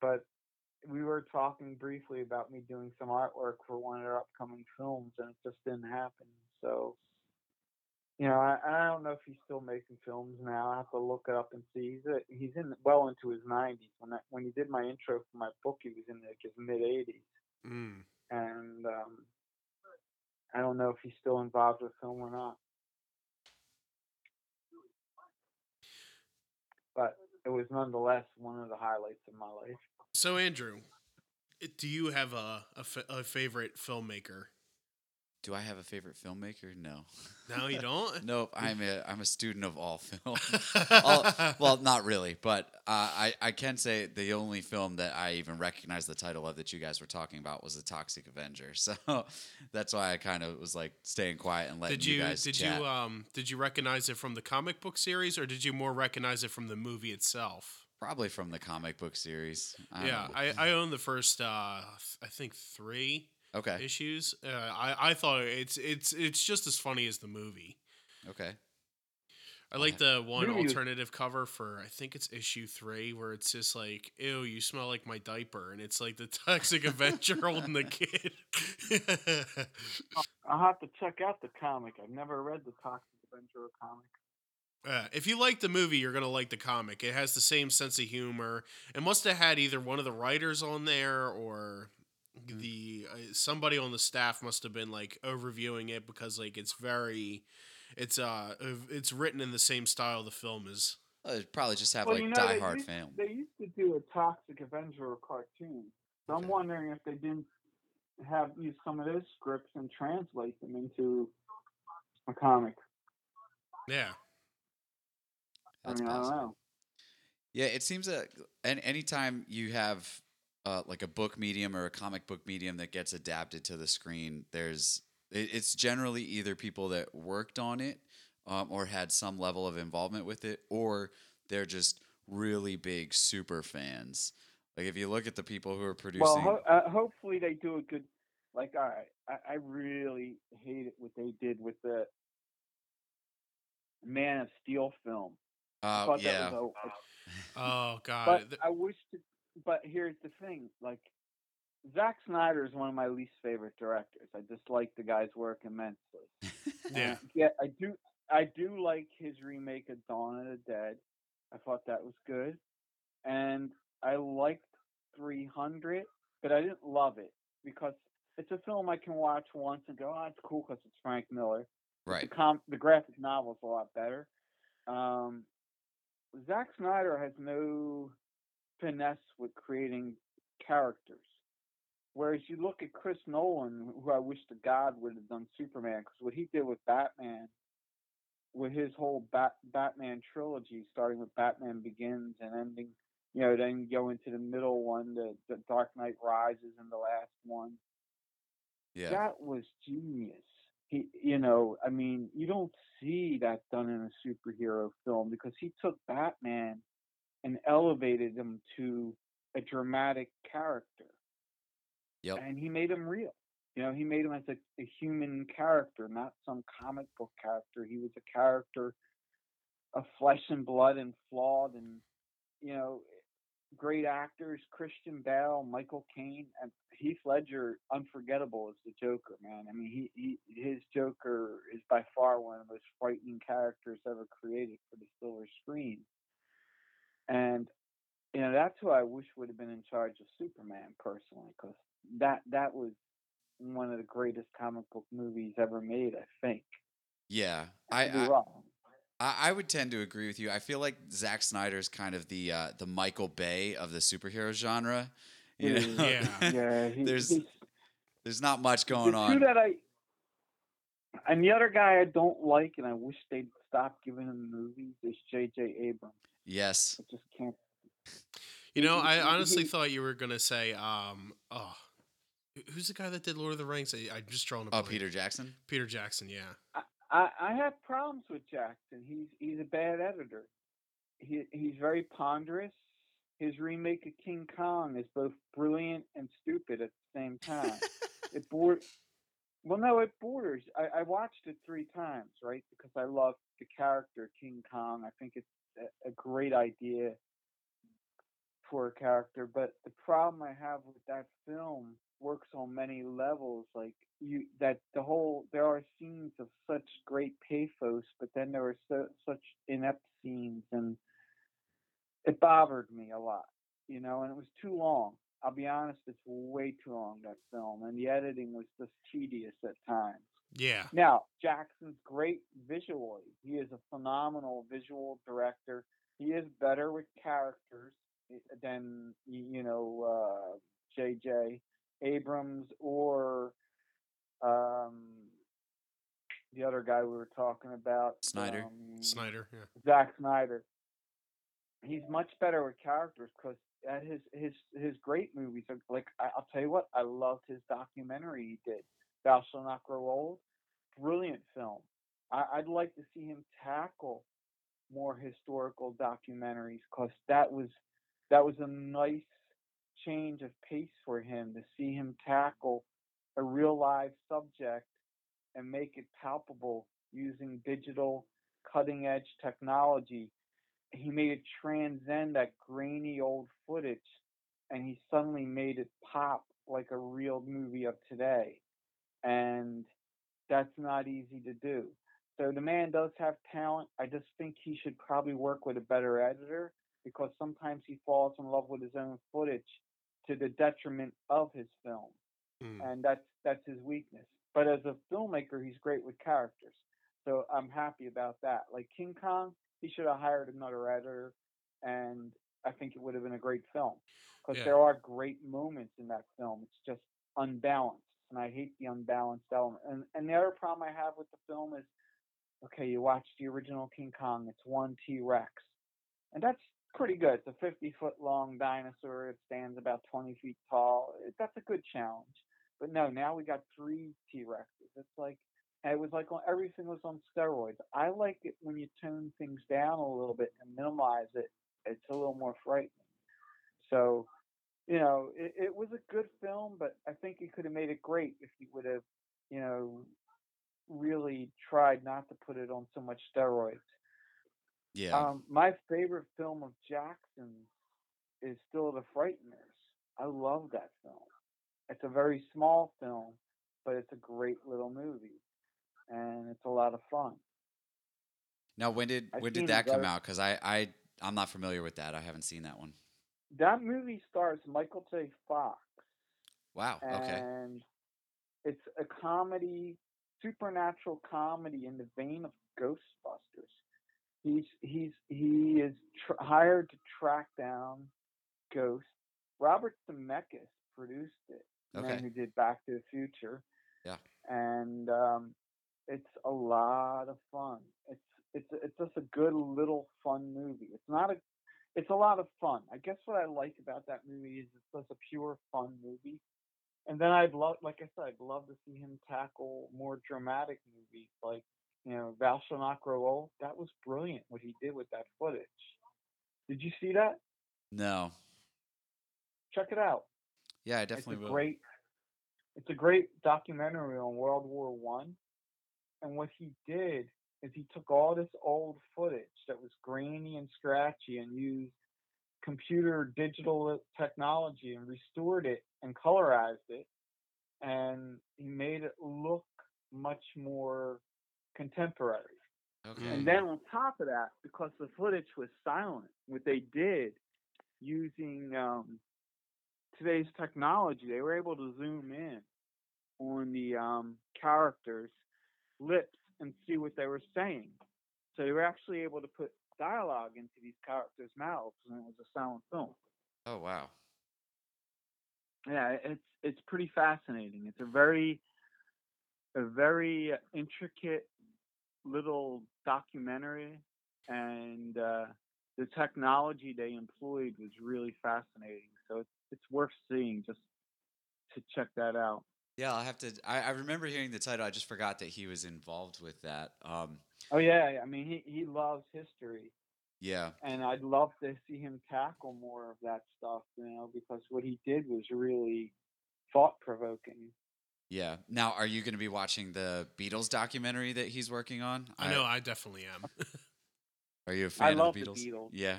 Speaker 3: but we were talking briefly about me doing some artwork for one of their upcoming films, and it just didn't happen. So, you know, I, I don't know if he's still making films now. I have to look it up and see. He's a, he's in well into his 90s. When I, when he did my intro for my book, he was in like his mid 80s,
Speaker 1: Mm.
Speaker 3: and um, I don't know if he's still involved with film or not. But it was nonetheless one of the highlights of my life.
Speaker 1: So Andrew, do you have a a, fa- a favorite filmmaker?
Speaker 2: Do I have a favorite filmmaker? No.
Speaker 1: No, you don't.
Speaker 2: Nope. I'm a I'm a student of all film. all, well, not really, but uh, I I can say the only film that I even recognize the title of that you guys were talking about was the Toxic Avenger. So that's why I kind of was like staying quiet and letting
Speaker 1: did you,
Speaker 2: guys
Speaker 1: did
Speaker 2: chat.
Speaker 1: you um did you recognize it from the comic book series or did you more recognize it from the movie itself?
Speaker 2: Probably from the comic book series. I
Speaker 1: yeah. I, I own the first uh th- I think three
Speaker 2: okay.
Speaker 1: issues. Uh, I I thought it's it's it's just as funny as the movie.
Speaker 2: Okay.
Speaker 1: I like the one
Speaker 3: Movie was-
Speaker 1: alternative cover for I think it's issue three where it's just like, "Ew, you smell like my diaper," and it's like the Toxic Avenger holding the kid.
Speaker 3: I'll have to check out the comic. I've never read the Toxic Avenger comic.
Speaker 1: Uh, if you like the movie, you're gonna like the comic. It has the same sense of humor. It must have had either one of the writers on there or the uh, somebody on the staff must have been like overviewing it because like it's very it's uh it's written in the same style the film is.
Speaker 2: Uh, it'd probably just have
Speaker 3: Well,
Speaker 2: like
Speaker 3: you know,
Speaker 2: Die
Speaker 3: they
Speaker 2: Hard
Speaker 3: used,
Speaker 2: film.
Speaker 3: They used to do a Toxic Avenger cartoon. So I'm wondering if they didn't have use some of those scripts and translate them into a comic.
Speaker 1: Yeah.
Speaker 2: That's
Speaker 3: I mean, I
Speaker 2: possible.
Speaker 3: don't know.
Speaker 2: Yeah, it seems that and anytime you have uh, like a book medium or a comic book medium that gets adapted to the screen, there's it, it's generally either people that worked on it um, or had some level of involvement with it, or they're just really big super fans. Like if you look at the people who are producing,
Speaker 3: Well, ho- uh, hopefully they do a good. Like, all right, I, I really hated what they did with the Man of Steel film. I
Speaker 2: uh, yeah,
Speaker 3: was a,
Speaker 1: Oh God.
Speaker 3: But I wish to. But here's the thing: like, Zack Snyder is one of my least favorite directors. I dislike the guy's work immensely.
Speaker 1: Yeah.
Speaker 3: Yeah, I do. I do like his remake of Dawn of the Dead. I thought that was good, and I liked 300, but I didn't love it because it's a film I can watch once and go, "Oh, it's cool" because it's Frank Miller.
Speaker 2: right.
Speaker 3: The com- the graphic novel is a lot better. Um, Zack Snyder has no finesse with creating characters. Whereas you look at Chris Nolan, who I wish to God would have done Superman, because what he did with Batman, with his whole Bat- Batman trilogy, starting with Batman Begins and ending, you know, then go into the middle one, the, the Dark Knight Rises, and the last one
Speaker 2: Yeah,
Speaker 3: that was genius. He, you know, I mean, you don't see that done in a superhero film because he took Batman and elevated him to a dramatic character,
Speaker 2: yep,
Speaker 3: and he made him real. You know, he made him as a, a human character, not some comic book character. He was a character of flesh and blood and flawed, and you know, great actors: Christian Bale, Michael Caine, and Heath Ledger. Unforgettable as the Joker, man. I mean, he, he his Joker is by far one of the most frightening characters ever created for the silver screen. And you know, that's who I wish would have been in charge of Superman personally, because that that was one of the greatest comic book movies ever made. I think.
Speaker 2: yeah. I, I. I, I would tend to agree with you. I feel like Zack Snyder's kind of the uh, the Michael Bay of the superhero genre. You know?
Speaker 1: Yeah.
Speaker 3: Yeah, he,
Speaker 2: There's
Speaker 3: he's,
Speaker 2: There's not much going
Speaker 3: the
Speaker 2: on.
Speaker 3: two that I and the other guy I don't like, and I wish they'd stop giving him movies is J.J. Abrams.
Speaker 2: yes.
Speaker 3: I just can't.
Speaker 1: You know, I honestly thought you were gonna say, um, oh, who's the guy that did Lord of the Rings? I, I'm just drawing a
Speaker 2: Oh,
Speaker 1: blank.
Speaker 2: Peter Jackson.
Speaker 1: Peter Jackson. Yeah.
Speaker 3: I, I have problems with Jackson. He's he's a bad editor. He he's very ponderous. His remake of King Kong is both brilliant and stupid at the same time. it bor Well, no, it borders. I, I watched it three times, right? Because I love the character King Kong. I think it's a, a great idea for a character. But the problem I have with that film works on many levels. Like you, that the whole there are scenes of such great pathos, but then there are so such inept scenes, and it bothered me a lot. You know, and it was too long. I'll be honest, it's way too long that film, and the editing was just tedious at times.
Speaker 1: Yeah.
Speaker 3: Now, Jackson's great visually. He is a phenomenal visual director. He is better with characters eh, than you know uh, J.J. Abrams or um, the other guy we were talking about,
Speaker 2: Snyder.
Speaker 3: um,
Speaker 1: Snyder. Yeah.
Speaker 3: Zack Snyder. He's much better with characters because at his his his great movies are like I, I'll tell you what I loved his documentary he did Thou Shall Not Grow Old brilliant film I, I'd like to see him tackle more historical documentaries because that was that was a nice change of pace for him to see him tackle a real live subject and make it palpable using digital cutting edge technology. He made it transcend that grainy old footage and he suddenly made it pop like a real movie of today. And that's not easy to do. So the man does have talent. I just think he should probably work with a better editor because sometimes he falls in love with his own footage to the detriment of his film
Speaker 1: Mm.
Speaker 3: and that's that's his weakness. But as a filmmaker, he's great with characters. So I'm happy about that. Like King Kong, he should have hired another editor, and I think it would have been a great film because
Speaker 1: Yeah.
Speaker 3: there are great moments in that film. It's just unbalanced, and I hate the unbalanced element. And and the other problem I have with the film is, okay, you watch the original King Kong. It's one T Rex, and that's pretty good. It's a 50 foot long dinosaur. It stands about 20 feet tall. It, that's a good challenge. But no, now we got three T Rexes. It's like it was like on, everything was on steroids. I like it when you tone things down a little bit and minimize it. It's a little more frightening. So, you know, it, it was a good film, but I think he could have made it great if he would have, you know, really tried not to put it on so much steroids.
Speaker 2: Yeah.
Speaker 3: Um, my favorite film of Jackson's is still The Frighteners. I love that film. It's a very small film, but it's a great little movie, and it's a lot of fun.
Speaker 2: now, when did
Speaker 3: I've
Speaker 2: when did that come out? Because I I I'm not familiar with that. I haven't seen that one.
Speaker 3: That movie stars Michael J. Fox,
Speaker 2: Wow. Okay.
Speaker 3: and it's a comedy, supernatural comedy in the vein of Ghostbusters. He's he's he is tr- hired to track down ghosts. Robert Zemeckis produced it, the man who did Back to the Future.
Speaker 2: Yeah.
Speaker 3: and um, it's a lot of fun. It's it's it's just a good little fun movie. It's not a it's a lot of fun. I guess what I like about that movie is it's just a pure fun movie. And then I'd love, like I said, I'd love to see him tackle more dramatic movies like, you know, Thou Shall Not Grow Old. That was brilliant what he did with that footage. Did you see that?
Speaker 2: No.
Speaker 3: Check it out.
Speaker 2: Yeah, I definitely
Speaker 3: It's a
Speaker 2: will.
Speaker 3: great, it's a great documentary on World War One. And what he did is he took all this old footage that was grainy and scratchy and used computer digital technology and restored it and colorized it and he made it look much more contemporary.
Speaker 2: Okay.
Speaker 3: And then on top of that, because the footage was silent, what they did using um, today's technology, they were able to zoom in on the um, characters' lips and see what they were saying. So they were actually able to put dialogue into these characters' mouths, and it was a silent film.
Speaker 2: oh wow.
Speaker 3: Yeah, it's it's pretty fascinating. It's a very a very intricate little documentary, and uh, the technology they employed was really fascinating. So it's it's worth seeing just to check that out.
Speaker 2: Yeah, I'll have to. I, I remember hearing the title. I just forgot that he was involved with that. Um.
Speaker 3: Oh yeah, I mean he he loves history,
Speaker 2: Yeah.
Speaker 3: and I'd love to see him tackle more of that stuff. You know, because what he did was really thought provoking.
Speaker 2: Yeah. Now, are you going to be watching the Beatles documentary that he's working on?
Speaker 1: I know I definitely am.
Speaker 2: Are you a fan
Speaker 3: love
Speaker 2: of
Speaker 3: the
Speaker 2: the Beatles?
Speaker 3: Beatles.
Speaker 2: Yeah,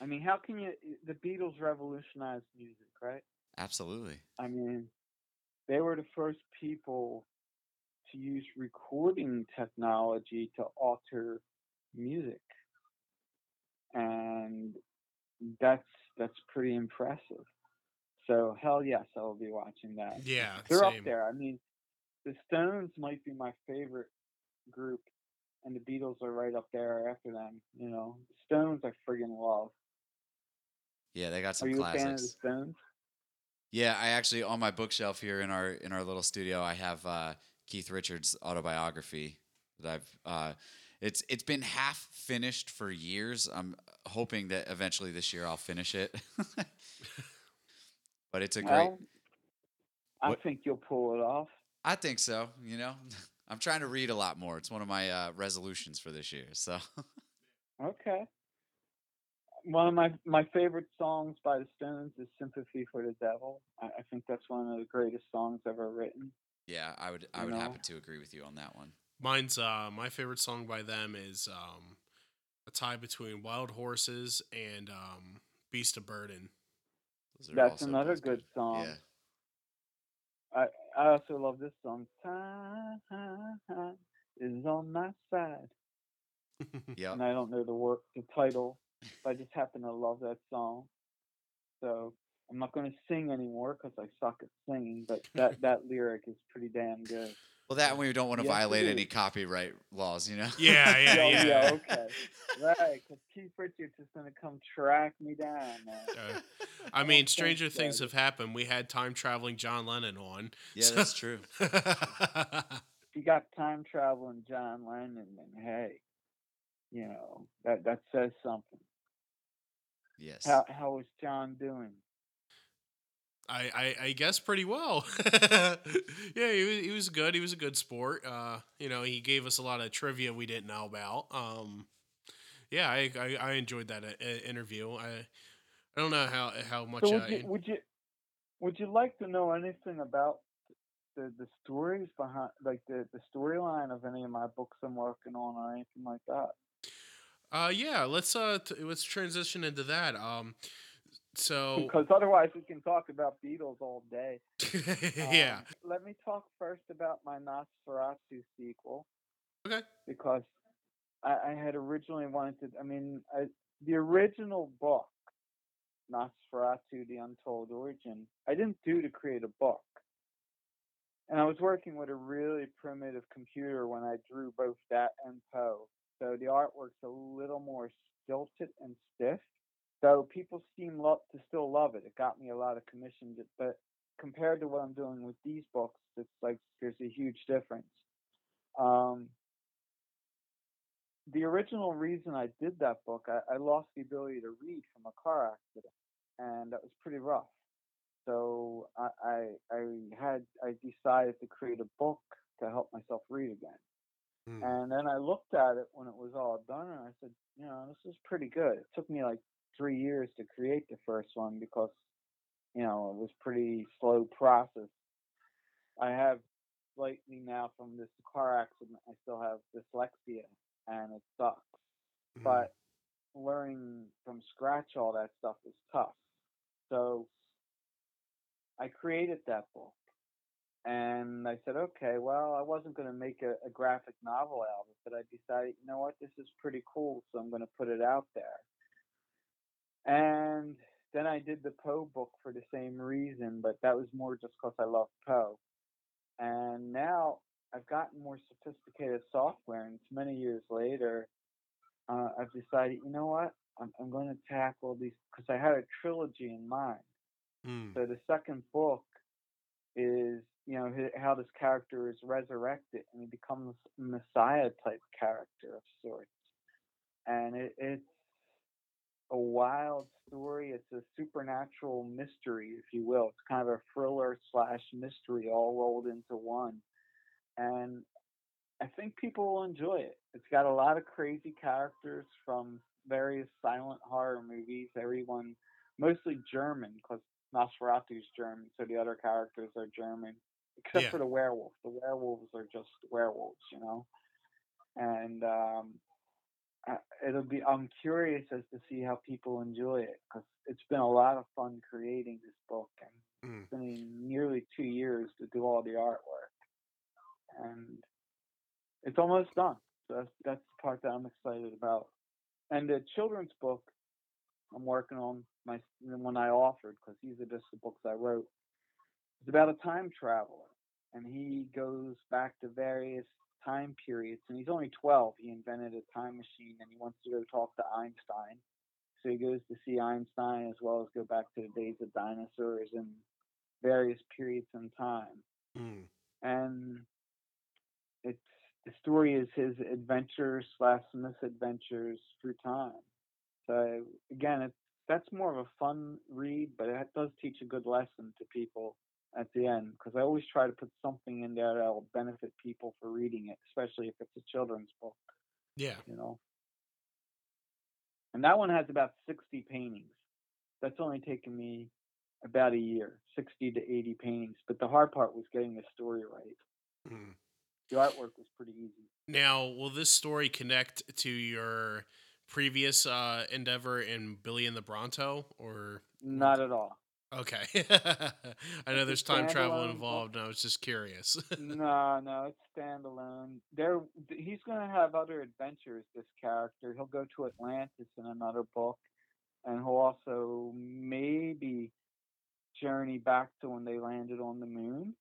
Speaker 3: I mean, how can you? The Beatles revolutionized music, right?
Speaker 2: absolutely.
Speaker 3: I mean, they were the first people to use recording technology to alter music, and that's that's pretty impressive. So hell yes, I will be watching that.
Speaker 1: yeah,
Speaker 3: They're
Speaker 1: same.
Speaker 3: up there. I mean, the Stones might be my favorite group, and the Beatles are right up there after them. You know, the Stones I friggin' love.
Speaker 2: Yeah, they got
Speaker 3: Are
Speaker 2: some
Speaker 3: you a fan of the
Speaker 2: classics.
Speaker 3: Stones?
Speaker 2: Yeah, I actually on my bookshelf here in our in our little studio, I have uh, Keith Richards' autobiography that I've. Uh, it's it's been half finished for years. I'm hoping that eventually this year I'll finish it. but it's a great.
Speaker 3: I
Speaker 2: What-
Speaker 3: think you'll pull it off.
Speaker 2: I think so. You know, I'm trying to read a lot more. It's one of my uh, resolutions for this year. So
Speaker 3: Okay. One of my my favorite songs by the Stones is "Sympathy for the Devil." I, I think that's one of the greatest songs ever written.
Speaker 2: yeah, I would I
Speaker 3: You
Speaker 2: would
Speaker 3: know?
Speaker 2: happen to agree with you on that one.
Speaker 1: Mine's uh my favorite song by them is um a tie between Wild Horses and um Beast of Burden.
Speaker 3: That's another good song.
Speaker 2: Yeah.
Speaker 3: I I also love this song. Time is on my side,
Speaker 2: yeah.
Speaker 3: and I don't know the word, the title, but I just happen to love that song. So I'm not going to sing anymore because I suck at singing, but that that lyric is pretty damn good.
Speaker 2: Well, that and we don't want to
Speaker 3: Yes,
Speaker 2: violate any copyright laws, you know.
Speaker 1: Yeah, yeah, yeah.
Speaker 3: yeah, okay. Right, because Keith Richards is going to come track me down. Man.
Speaker 1: Uh, I
Speaker 3: don't
Speaker 1: mean,
Speaker 3: think
Speaker 1: stranger
Speaker 3: so.
Speaker 1: things have happened. We had time traveling John Lennon on.
Speaker 2: Yeah, that's true.
Speaker 3: If you got time traveling John Lennon, then hey, you know that that says something.
Speaker 2: Yes.
Speaker 3: How how is John doing?
Speaker 1: I, I, I guess pretty well. yeah, he was, he was good. He was a good sport. Uh, you know, he gave us a lot of trivia we didn't know about. Um, yeah, I, I, I enjoyed that uh, interview. I I don't know how how much.
Speaker 3: So would you would you would you like to know anything about the the stories behind, like the the storyline of any of my books I'm working on or anything like that?
Speaker 1: uh, yeah, let's uh t- let's transition into that. Um, so
Speaker 3: Because otherwise we can talk about Beatles all day.
Speaker 1: yeah,
Speaker 3: Um, let me talk first about my Nosferatu sequel.
Speaker 1: Okay.
Speaker 3: Because I, I had originally wanted to. I mean, I, the original book, Nosferatu: The Untold Origin, I didn't do to create a book. And I was working with a really primitive computer when I drew both that and Poe. So the artwork's a little more stilted and stiff. So people seem lo- to still love it. It got me a lot of commissions, but compared to what I'm doing with these books, it's like there's a huge difference. Um, the original reason I did that book, I, I lost the ability to read from a car accident, and that was pretty rough. So I, I, I had I decided to create a book to help myself read again.
Speaker 1: Hmm.
Speaker 3: And then I looked at it when it was all done, and I said, you know, this is pretty good. It took me like three years to create the first one because, you know, it was pretty slow process. I have lately now from this car accident, I still have dyslexia, and it sucks.
Speaker 1: Mhm.
Speaker 3: But learning from scratch all that stuff is tough. So I created that book. And I said, okay, well, I wasn't going to make a, a graphic novel out of it, but I decided, you know what, this is pretty cool, so I'm going to put it out there. And then I did the Poe book for the same reason, but that was more just because I love Poe. And now I've gotten more sophisticated software, and it's many years later, uh, I've decided, you know what, I'm, I'm going to tackle these because I had a trilogy in mind.
Speaker 1: Hmm.
Speaker 3: So the second book is, you know, how this character is resurrected and he becomes a messiah type character of sorts. And it, it's a wild story. It's a supernatural mystery, if you will. It's kind of a thriller slash mystery all rolled into one. And I think people will enjoy it. It's got a lot of crazy characters from various silent horror movies. Everyone, mostly German, because Nosferatu's German, so the other characters are German, except
Speaker 1: Yeah.
Speaker 3: for the werewolf. The werewolves are just werewolves, you know. And um, it'll be. I'm curious as to see how people enjoy it because it's been a lot of fun creating this book, and
Speaker 1: Mm.
Speaker 3: it's been nearly two years to do all the artwork, and it's almost done. So that's that's the part that I'm excited about. And the children's book I'm working on my the one I offered because these are just the books I wrote. It's about a time traveler, and he goes back to various time periods. And he's only 12. He invented a time machine, and he wants to go talk to Einstein. So he goes to see Einstein as well as go back to the days of dinosaurs and various periods in time
Speaker 1: Hmm.
Speaker 3: and it's the story is his adventures slash misadventures through time. So again, it's that's more of a fun read, but it does teach a good lesson to people at the end because I always try to put something in there that will benefit people for reading it, especially if it's a children's book,
Speaker 1: Yeah.
Speaker 3: you know. And that one has about 60 paintings. That's only taken me about a year, 60 to 80 paintings. But the hard part was getting the story right.
Speaker 1: Hmm.
Speaker 3: The artwork was pretty easy.
Speaker 1: Now, will this story connect to your previous uh, endeavor in Billy and the Bronto, or
Speaker 3: Not at all.
Speaker 1: Okay? I know there's time travel involved, and I was just curious.
Speaker 3: no, no, it's standalone. There, he's going to have other adventures. This character, he'll go to Atlantis in another book, and he'll also maybe journey back to when they landed on the moon.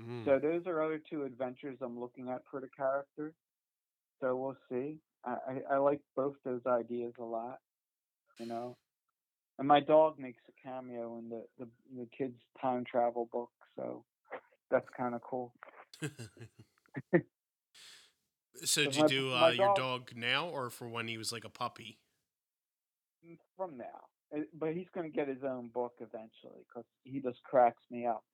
Speaker 1: Mm.
Speaker 3: So those are other two adventures I'm looking at for the character. So we'll see. I, I, I like both those ideas a lot, you know. And my dog makes a cameo in the, the, the kids' time travel book, so that's kind of cool.
Speaker 1: so did
Speaker 3: my-
Speaker 1: you do uh, your
Speaker 3: dog-
Speaker 1: dog now or for when he was like a puppy?
Speaker 3: Mm, From now, Uh, but he's going to get his own book eventually because he just cracks me up.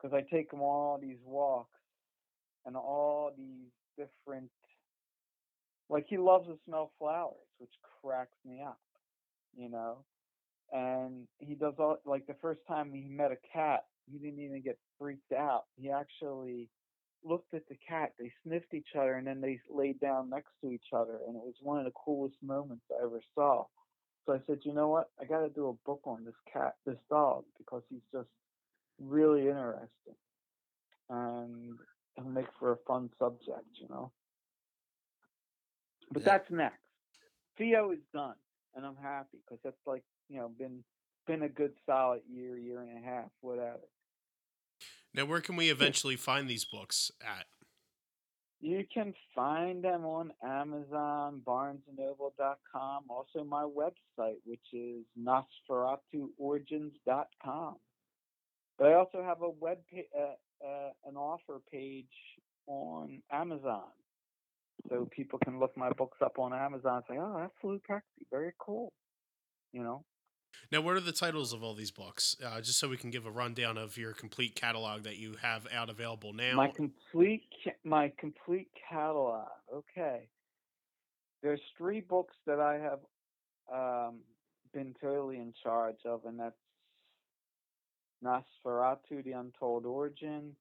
Speaker 3: Because I take him on all these walks and all these different, like he loves to smell flowers, which cracks me up, you know. And he does all like the first time he met a cat, he didn't even get freaked out. He actually looked at the cat. They sniffed each other and then they laid down next to each other, and it was one of the coolest moments I ever saw. So I said, you know what? I got to do a book on this cat, this dog, because he's just really interesting, and it'll make for a fun subject, you know. But
Speaker 2: Yeah.
Speaker 3: that's next. Theo is done, and I'm happy because that's like you know been been a good solid year, year and a half, whatever.
Speaker 1: Now, where can we eventually find these books at?
Speaker 3: You can find them on Amazon, BarnesandNoble.com, also my website, which is NosferatuOrigins.com. But I also have a web uh, uh, an offer page on Amazon, so people can look my books up on Amazon and say, "Oh, that's Lou Pecsi, very cool," you know.
Speaker 1: Now, what are the titles of all these books? Uh, just so we can give a rundown of your complete catalog that you have out available now.
Speaker 3: My complete my complete catalog. Okay. There's three books that I have um, been totally in charge of, and that's Nosferatu: The Untold Origin,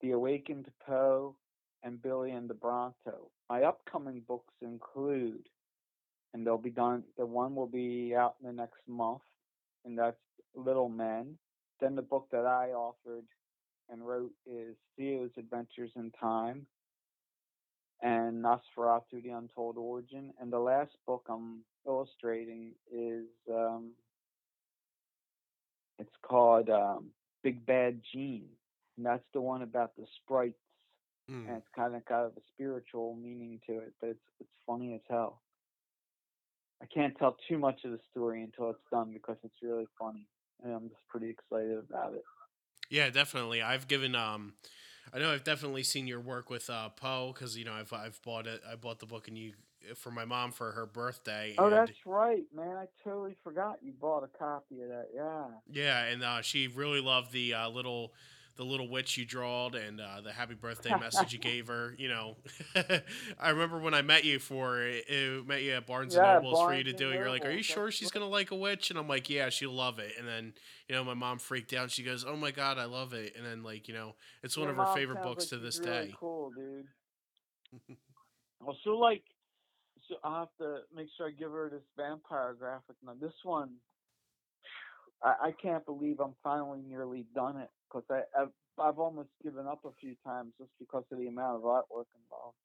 Speaker 3: The Awakened Poe, and Billy and the Bronto. My upcoming books include, and they'll be done. The one will be out in the next month, and that's Little Men. Then the book that I offered and wrote is Theo's Adventures in Time and Nosferatu: The Untold Origin. And the last book I'm illustrating is um, it's called um, Big Bad Gene, and that's the one about the sprites,
Speaker 1: Mm.
Speaker 3: and it's kind of got a spiritual meaning to it, but it's it's funny as hell. I can't tell too much of the story until it's done because it's really funny, and I'm just pretty excited about it.
Speaker 1: Yeah, definitely. I've given um I know I've definitely seen your work with uh Poe cuz you know I've I've bought it I bought the book and you for my mom for her birthday
Speaker 3: Oh, that's right, man. I totally forgot you bought a copy of that. Yeah.
Speaker 1: yeah, and uh she really loved the uh little the little witch you drawed and uh, the happy birthday message you gave her. You know, I remember when I met you for uh, met you at Barnes
Speaker 3: Yeah,
Speaker 1: and Nobles for you to do it. You're like, "Are you sure she's gonna like a witch?" And I'm like, "Yeah, she'll love it." And then you know, my mom freaked out. She goes, "Oh my god, I love it!" And then like you know, it's one
Speaker 3: Your
Speaker 1: of her favorite books
Speaker 3: like
Speaker 1: to this
Speaker 3: really
Speaker 1: day.
Speaker 3: Cool, dude. well, she'll like. So I'll have to make sure I give her this vampire graphic. Now, this one, I, I can't believe I'm finally nearly done it because I I've, I've almost given up a few times just because of the amount of artwork involved.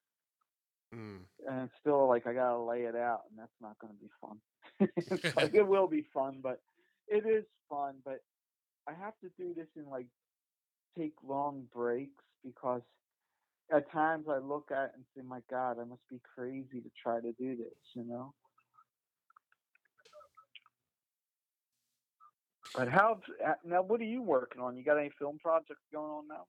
Speaker 1: Mm.
Speaker 3: and it's still like I gotta lay it out, and that's not gonna be fun. Like, it will be fun, but it is fun. But I have to do this in like take long breaks because at times I look at it and say, "My God, I must be crazy to try to do this," you know. But how uh, now? What are you working on? You got any film projects going on now?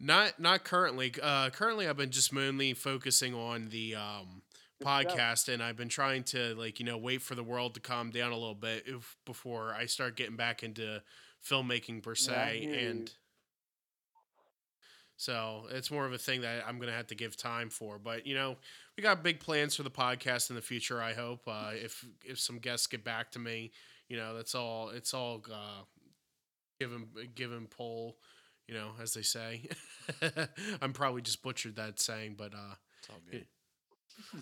Speaker 1: Not not currently. Uh, currently, I've been just mainly focusing on the um, podcast, and I've been trying to like you know wait for the world to calm down a little bit if, before I start getting back into filmmaking per
Speaker 3: Yeah,
Speaker 1: se,
Speaker 3: you.
Speaker 1: and so it's more of a thing that I'm gonna have to give time for. But you know, we got big plans for the podcast in the future. I hope uh, if if some guests get back to me, you know, that's all. It's all uh, given given pull. You know, as they say. I'm probably just butchered that saying, but uh,
Speaker 2: It's all good.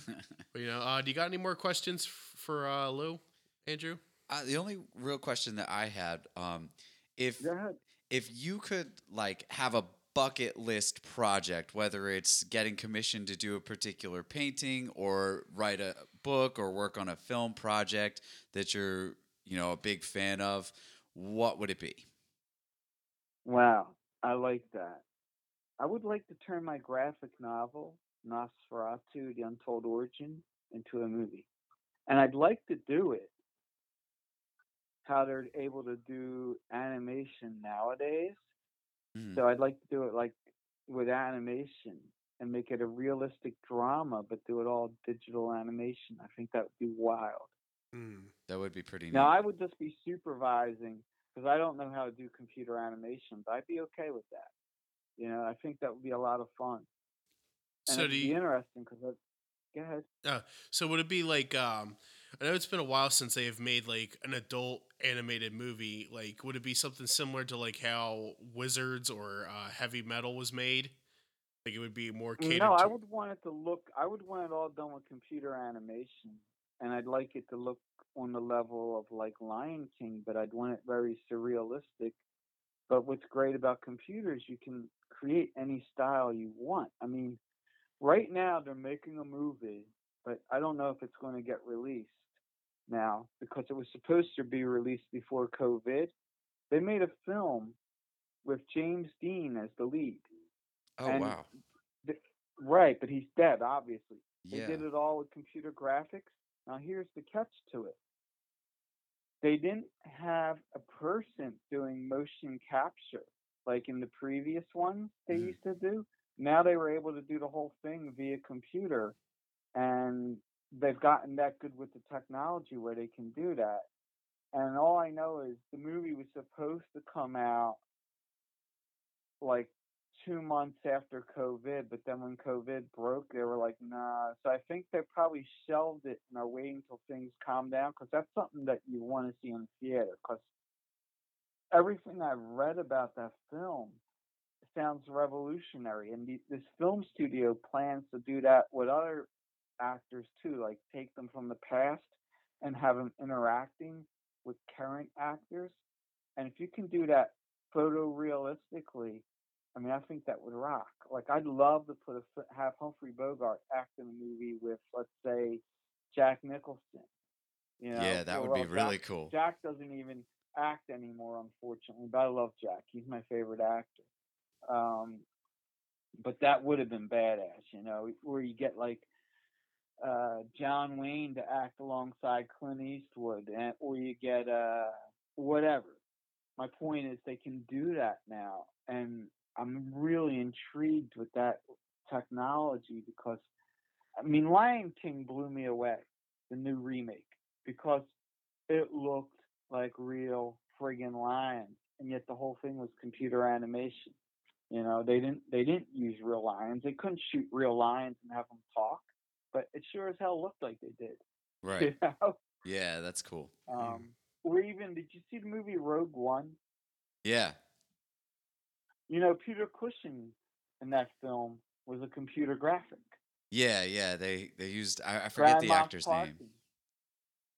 Speaker 1: but, you know, uh, do you got any more questions f- for uh, Lou, Andrew?
Speaker 2: uh, the only real question that I had, um, if
Speaker 3: Go
Speaker 2: if you could like have a bucket list project, whether it's getting commissioned to do a particular painting or write a book or work on a film project that you're, you know, a big fan of, what would it be?
Speaker 3: Wow. I like that. I would like to turn my graphic novel, Nosferatu, The Untold Origin, into a movie. And I'd like to do it how they're able to do animation nowadays.
Speaker 2: Mhm.
Speaker 3: So I'd like to do it like with animation and make it a realistic drama, but do it all digital animation. I think that would be wild.
Speaker 1: Mm.
Speaker 2: That would be pretty neat.
Speaker 3: Now I would just be supervising because I don't know how to do computer animation, but I'd be okay with that. You know, I think that would be a lot of fun, and
Speaker 1: So
Speaker 3: it would
Speaker 1: do
Speaker 3: be interesting because go ahead.
Speaker 1: uh, so would it be like um I know it's been a while since they have made like an adult animated movie. Like would it be something similar to like how Wizards or uh, Heavy Metal was made? Like it would be more catered
Speaker 3: No, I would want it to look. I would want it all done with computer animation, and I'd like it to look on the level of like Lion King, but I'd want it very surrealistic. But what's great about computers, you can create any style you want. I mean, right now they're making a movie, but I don't know if it's going to get released now because it was supposed to be released before COVID. They made a film with James Dean as the lead.
Speaker 2: oh
Speaker 3: and
Speaker 2: wow.
Speaker 3: Th- Right, but he's dead, obviously.
Speaker 2: Yeah.
Speaker 3: They did it all with computer graphics. Now, here's the catch to it they didn't have a person doing motion capture like in the previous ones they
Speaker 2: Mhm.
Speaker 3: used to do. Now they were able to do the whole thing via computer, and they've gotten that good with the technology where they can do that. And all I know is the movie was supposed to come out like two months after COVID, but then when COVID broke, they were like, nah. So I think they probably shelved it and are waiting until things calm down because that's something that you want to see in theater. Because everything I've read about that film sounds revolutionary, and the, this film studio plans to do that with other actors too, like take them from the past and have them interacting with current actors. And if you can do that photorealistically, I mean, I think that would rock. Like, I'd love to put a have Humphrey Bogart act in a movie with, let's say, Jack Nicholson. You know,
Speaker 2: yeah, that would be really
Speaker 3: Jack,
Speaker 2: cool.
Speaker 3: Jack doesn't even act anymore, unfortunately. But I love Jack. He's my favorite actor. Um, but that would have been badass, you know, where you get like uh, John Wayne to act alongside Clint Eastwood, and or you get uh, whatever. My point is, they can do that now, and I'm really intrigued with that technology because, I mean, Lion King blew me away, the new remake, because it looked like real friggin' lions, and yet the whole thing was computer animation. You know, they didn't they didn't use real lions. They couldn't shoot real lions and have them talk, but it sure as hell looked like they did.
Speaker 2: Right.
Speaker 3: You know?
Speaker 2: Yeah, that's cool.
Speaker 3: Um, or even did you see the movie Rogue One?
Speaker 2: Yeah.
Speaker 3: You know, Peter Cushing in that film was a computer graphic.
Speaker 2: Yeah, yeah. They they used I, I forget
Speaker 3: Grand
Speaker 2: the actor's name.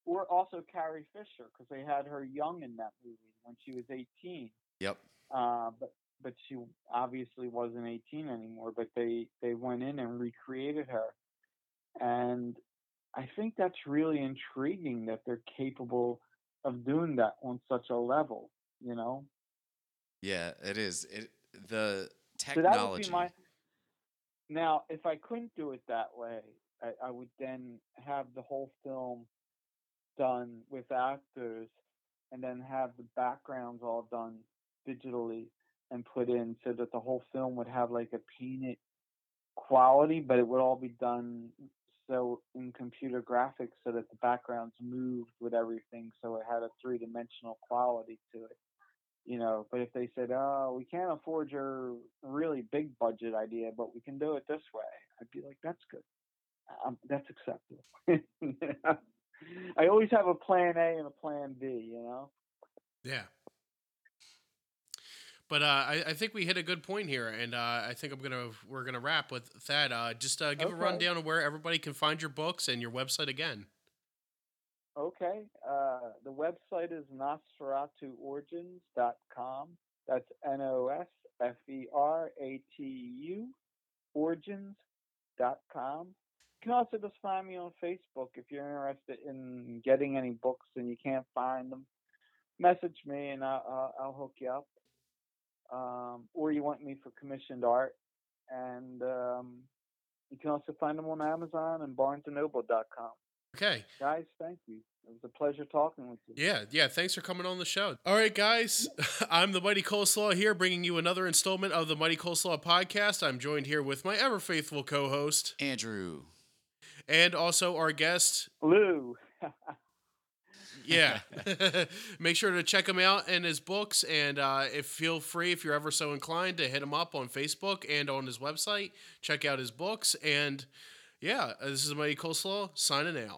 Speaker 3: Or also Carrie Fisher, because they had her young in that movie when she was 18.
Speaker 2: Yep.
Speaker 3: Uh, but but she obviously wasn't 18 anymore. But they they went in and recreated her, and I think that's really intriguing that they're capable of doing that on such a level. You know,
Speaker 2: Yeah, it is. It the
Speaker 3: so
Speaker 2: technology.
Speaker 3: be my. Now, if I couldn't do it that way, I, I would then have the whole film done with actors, and then have the backgrounds all done digitally and put in, so that the whole film would have like a painted quality, but it would all be done so in computer graphics, so that the backgrounds moved with everything, so it had a three dimensional quality to it you know but if they said oh we can't afford your really big budget idea but we can do it this way i'd be like that's good um, that's acceptable i always have a plan a and a plan b you know
Speaker 1: Yeah. But uh, I, I think we hit a good point here, and uh, I think I'm gonna we're gonna wrap with that. Uh, just uh, give a rundown of where everybody can find your books and your website again.
Speaker 3: Okay uh, the website is nosferatuorigins.com that's n-o-s-f-e-r-a-t-u origins.com you can also just find me on facebook if you're interested in getting any books and you can't find them message me and I'll, I'll, I'll hook you up um, or you want me for commissioned art. And um, you can also find them on Amazon and BarnesandNoble.com.
Speaker 1: Okay.
Speaker 3: Guys, thank you. It was a pleasure talking with you.
Speaker 1: Yeah, yeah. Thanks for coming on the show. All right, guys. I'm the Mighty Choleslaw here, bringing you another installment of the Mighty Choleslaw podcast. I'm joined here with my ever faithful co host
Speaker 2: Andrew.
Speaker 1: and also our guest.
Speaker 3: Lou.
Speaker 1: Yeah. Make sure to check him out and his books. And uh, if feel free, if you're ever so inclined, to hit him up on Facebook and on his website. Check out his books. And yeah, this is Mighty Choleslaw signing out.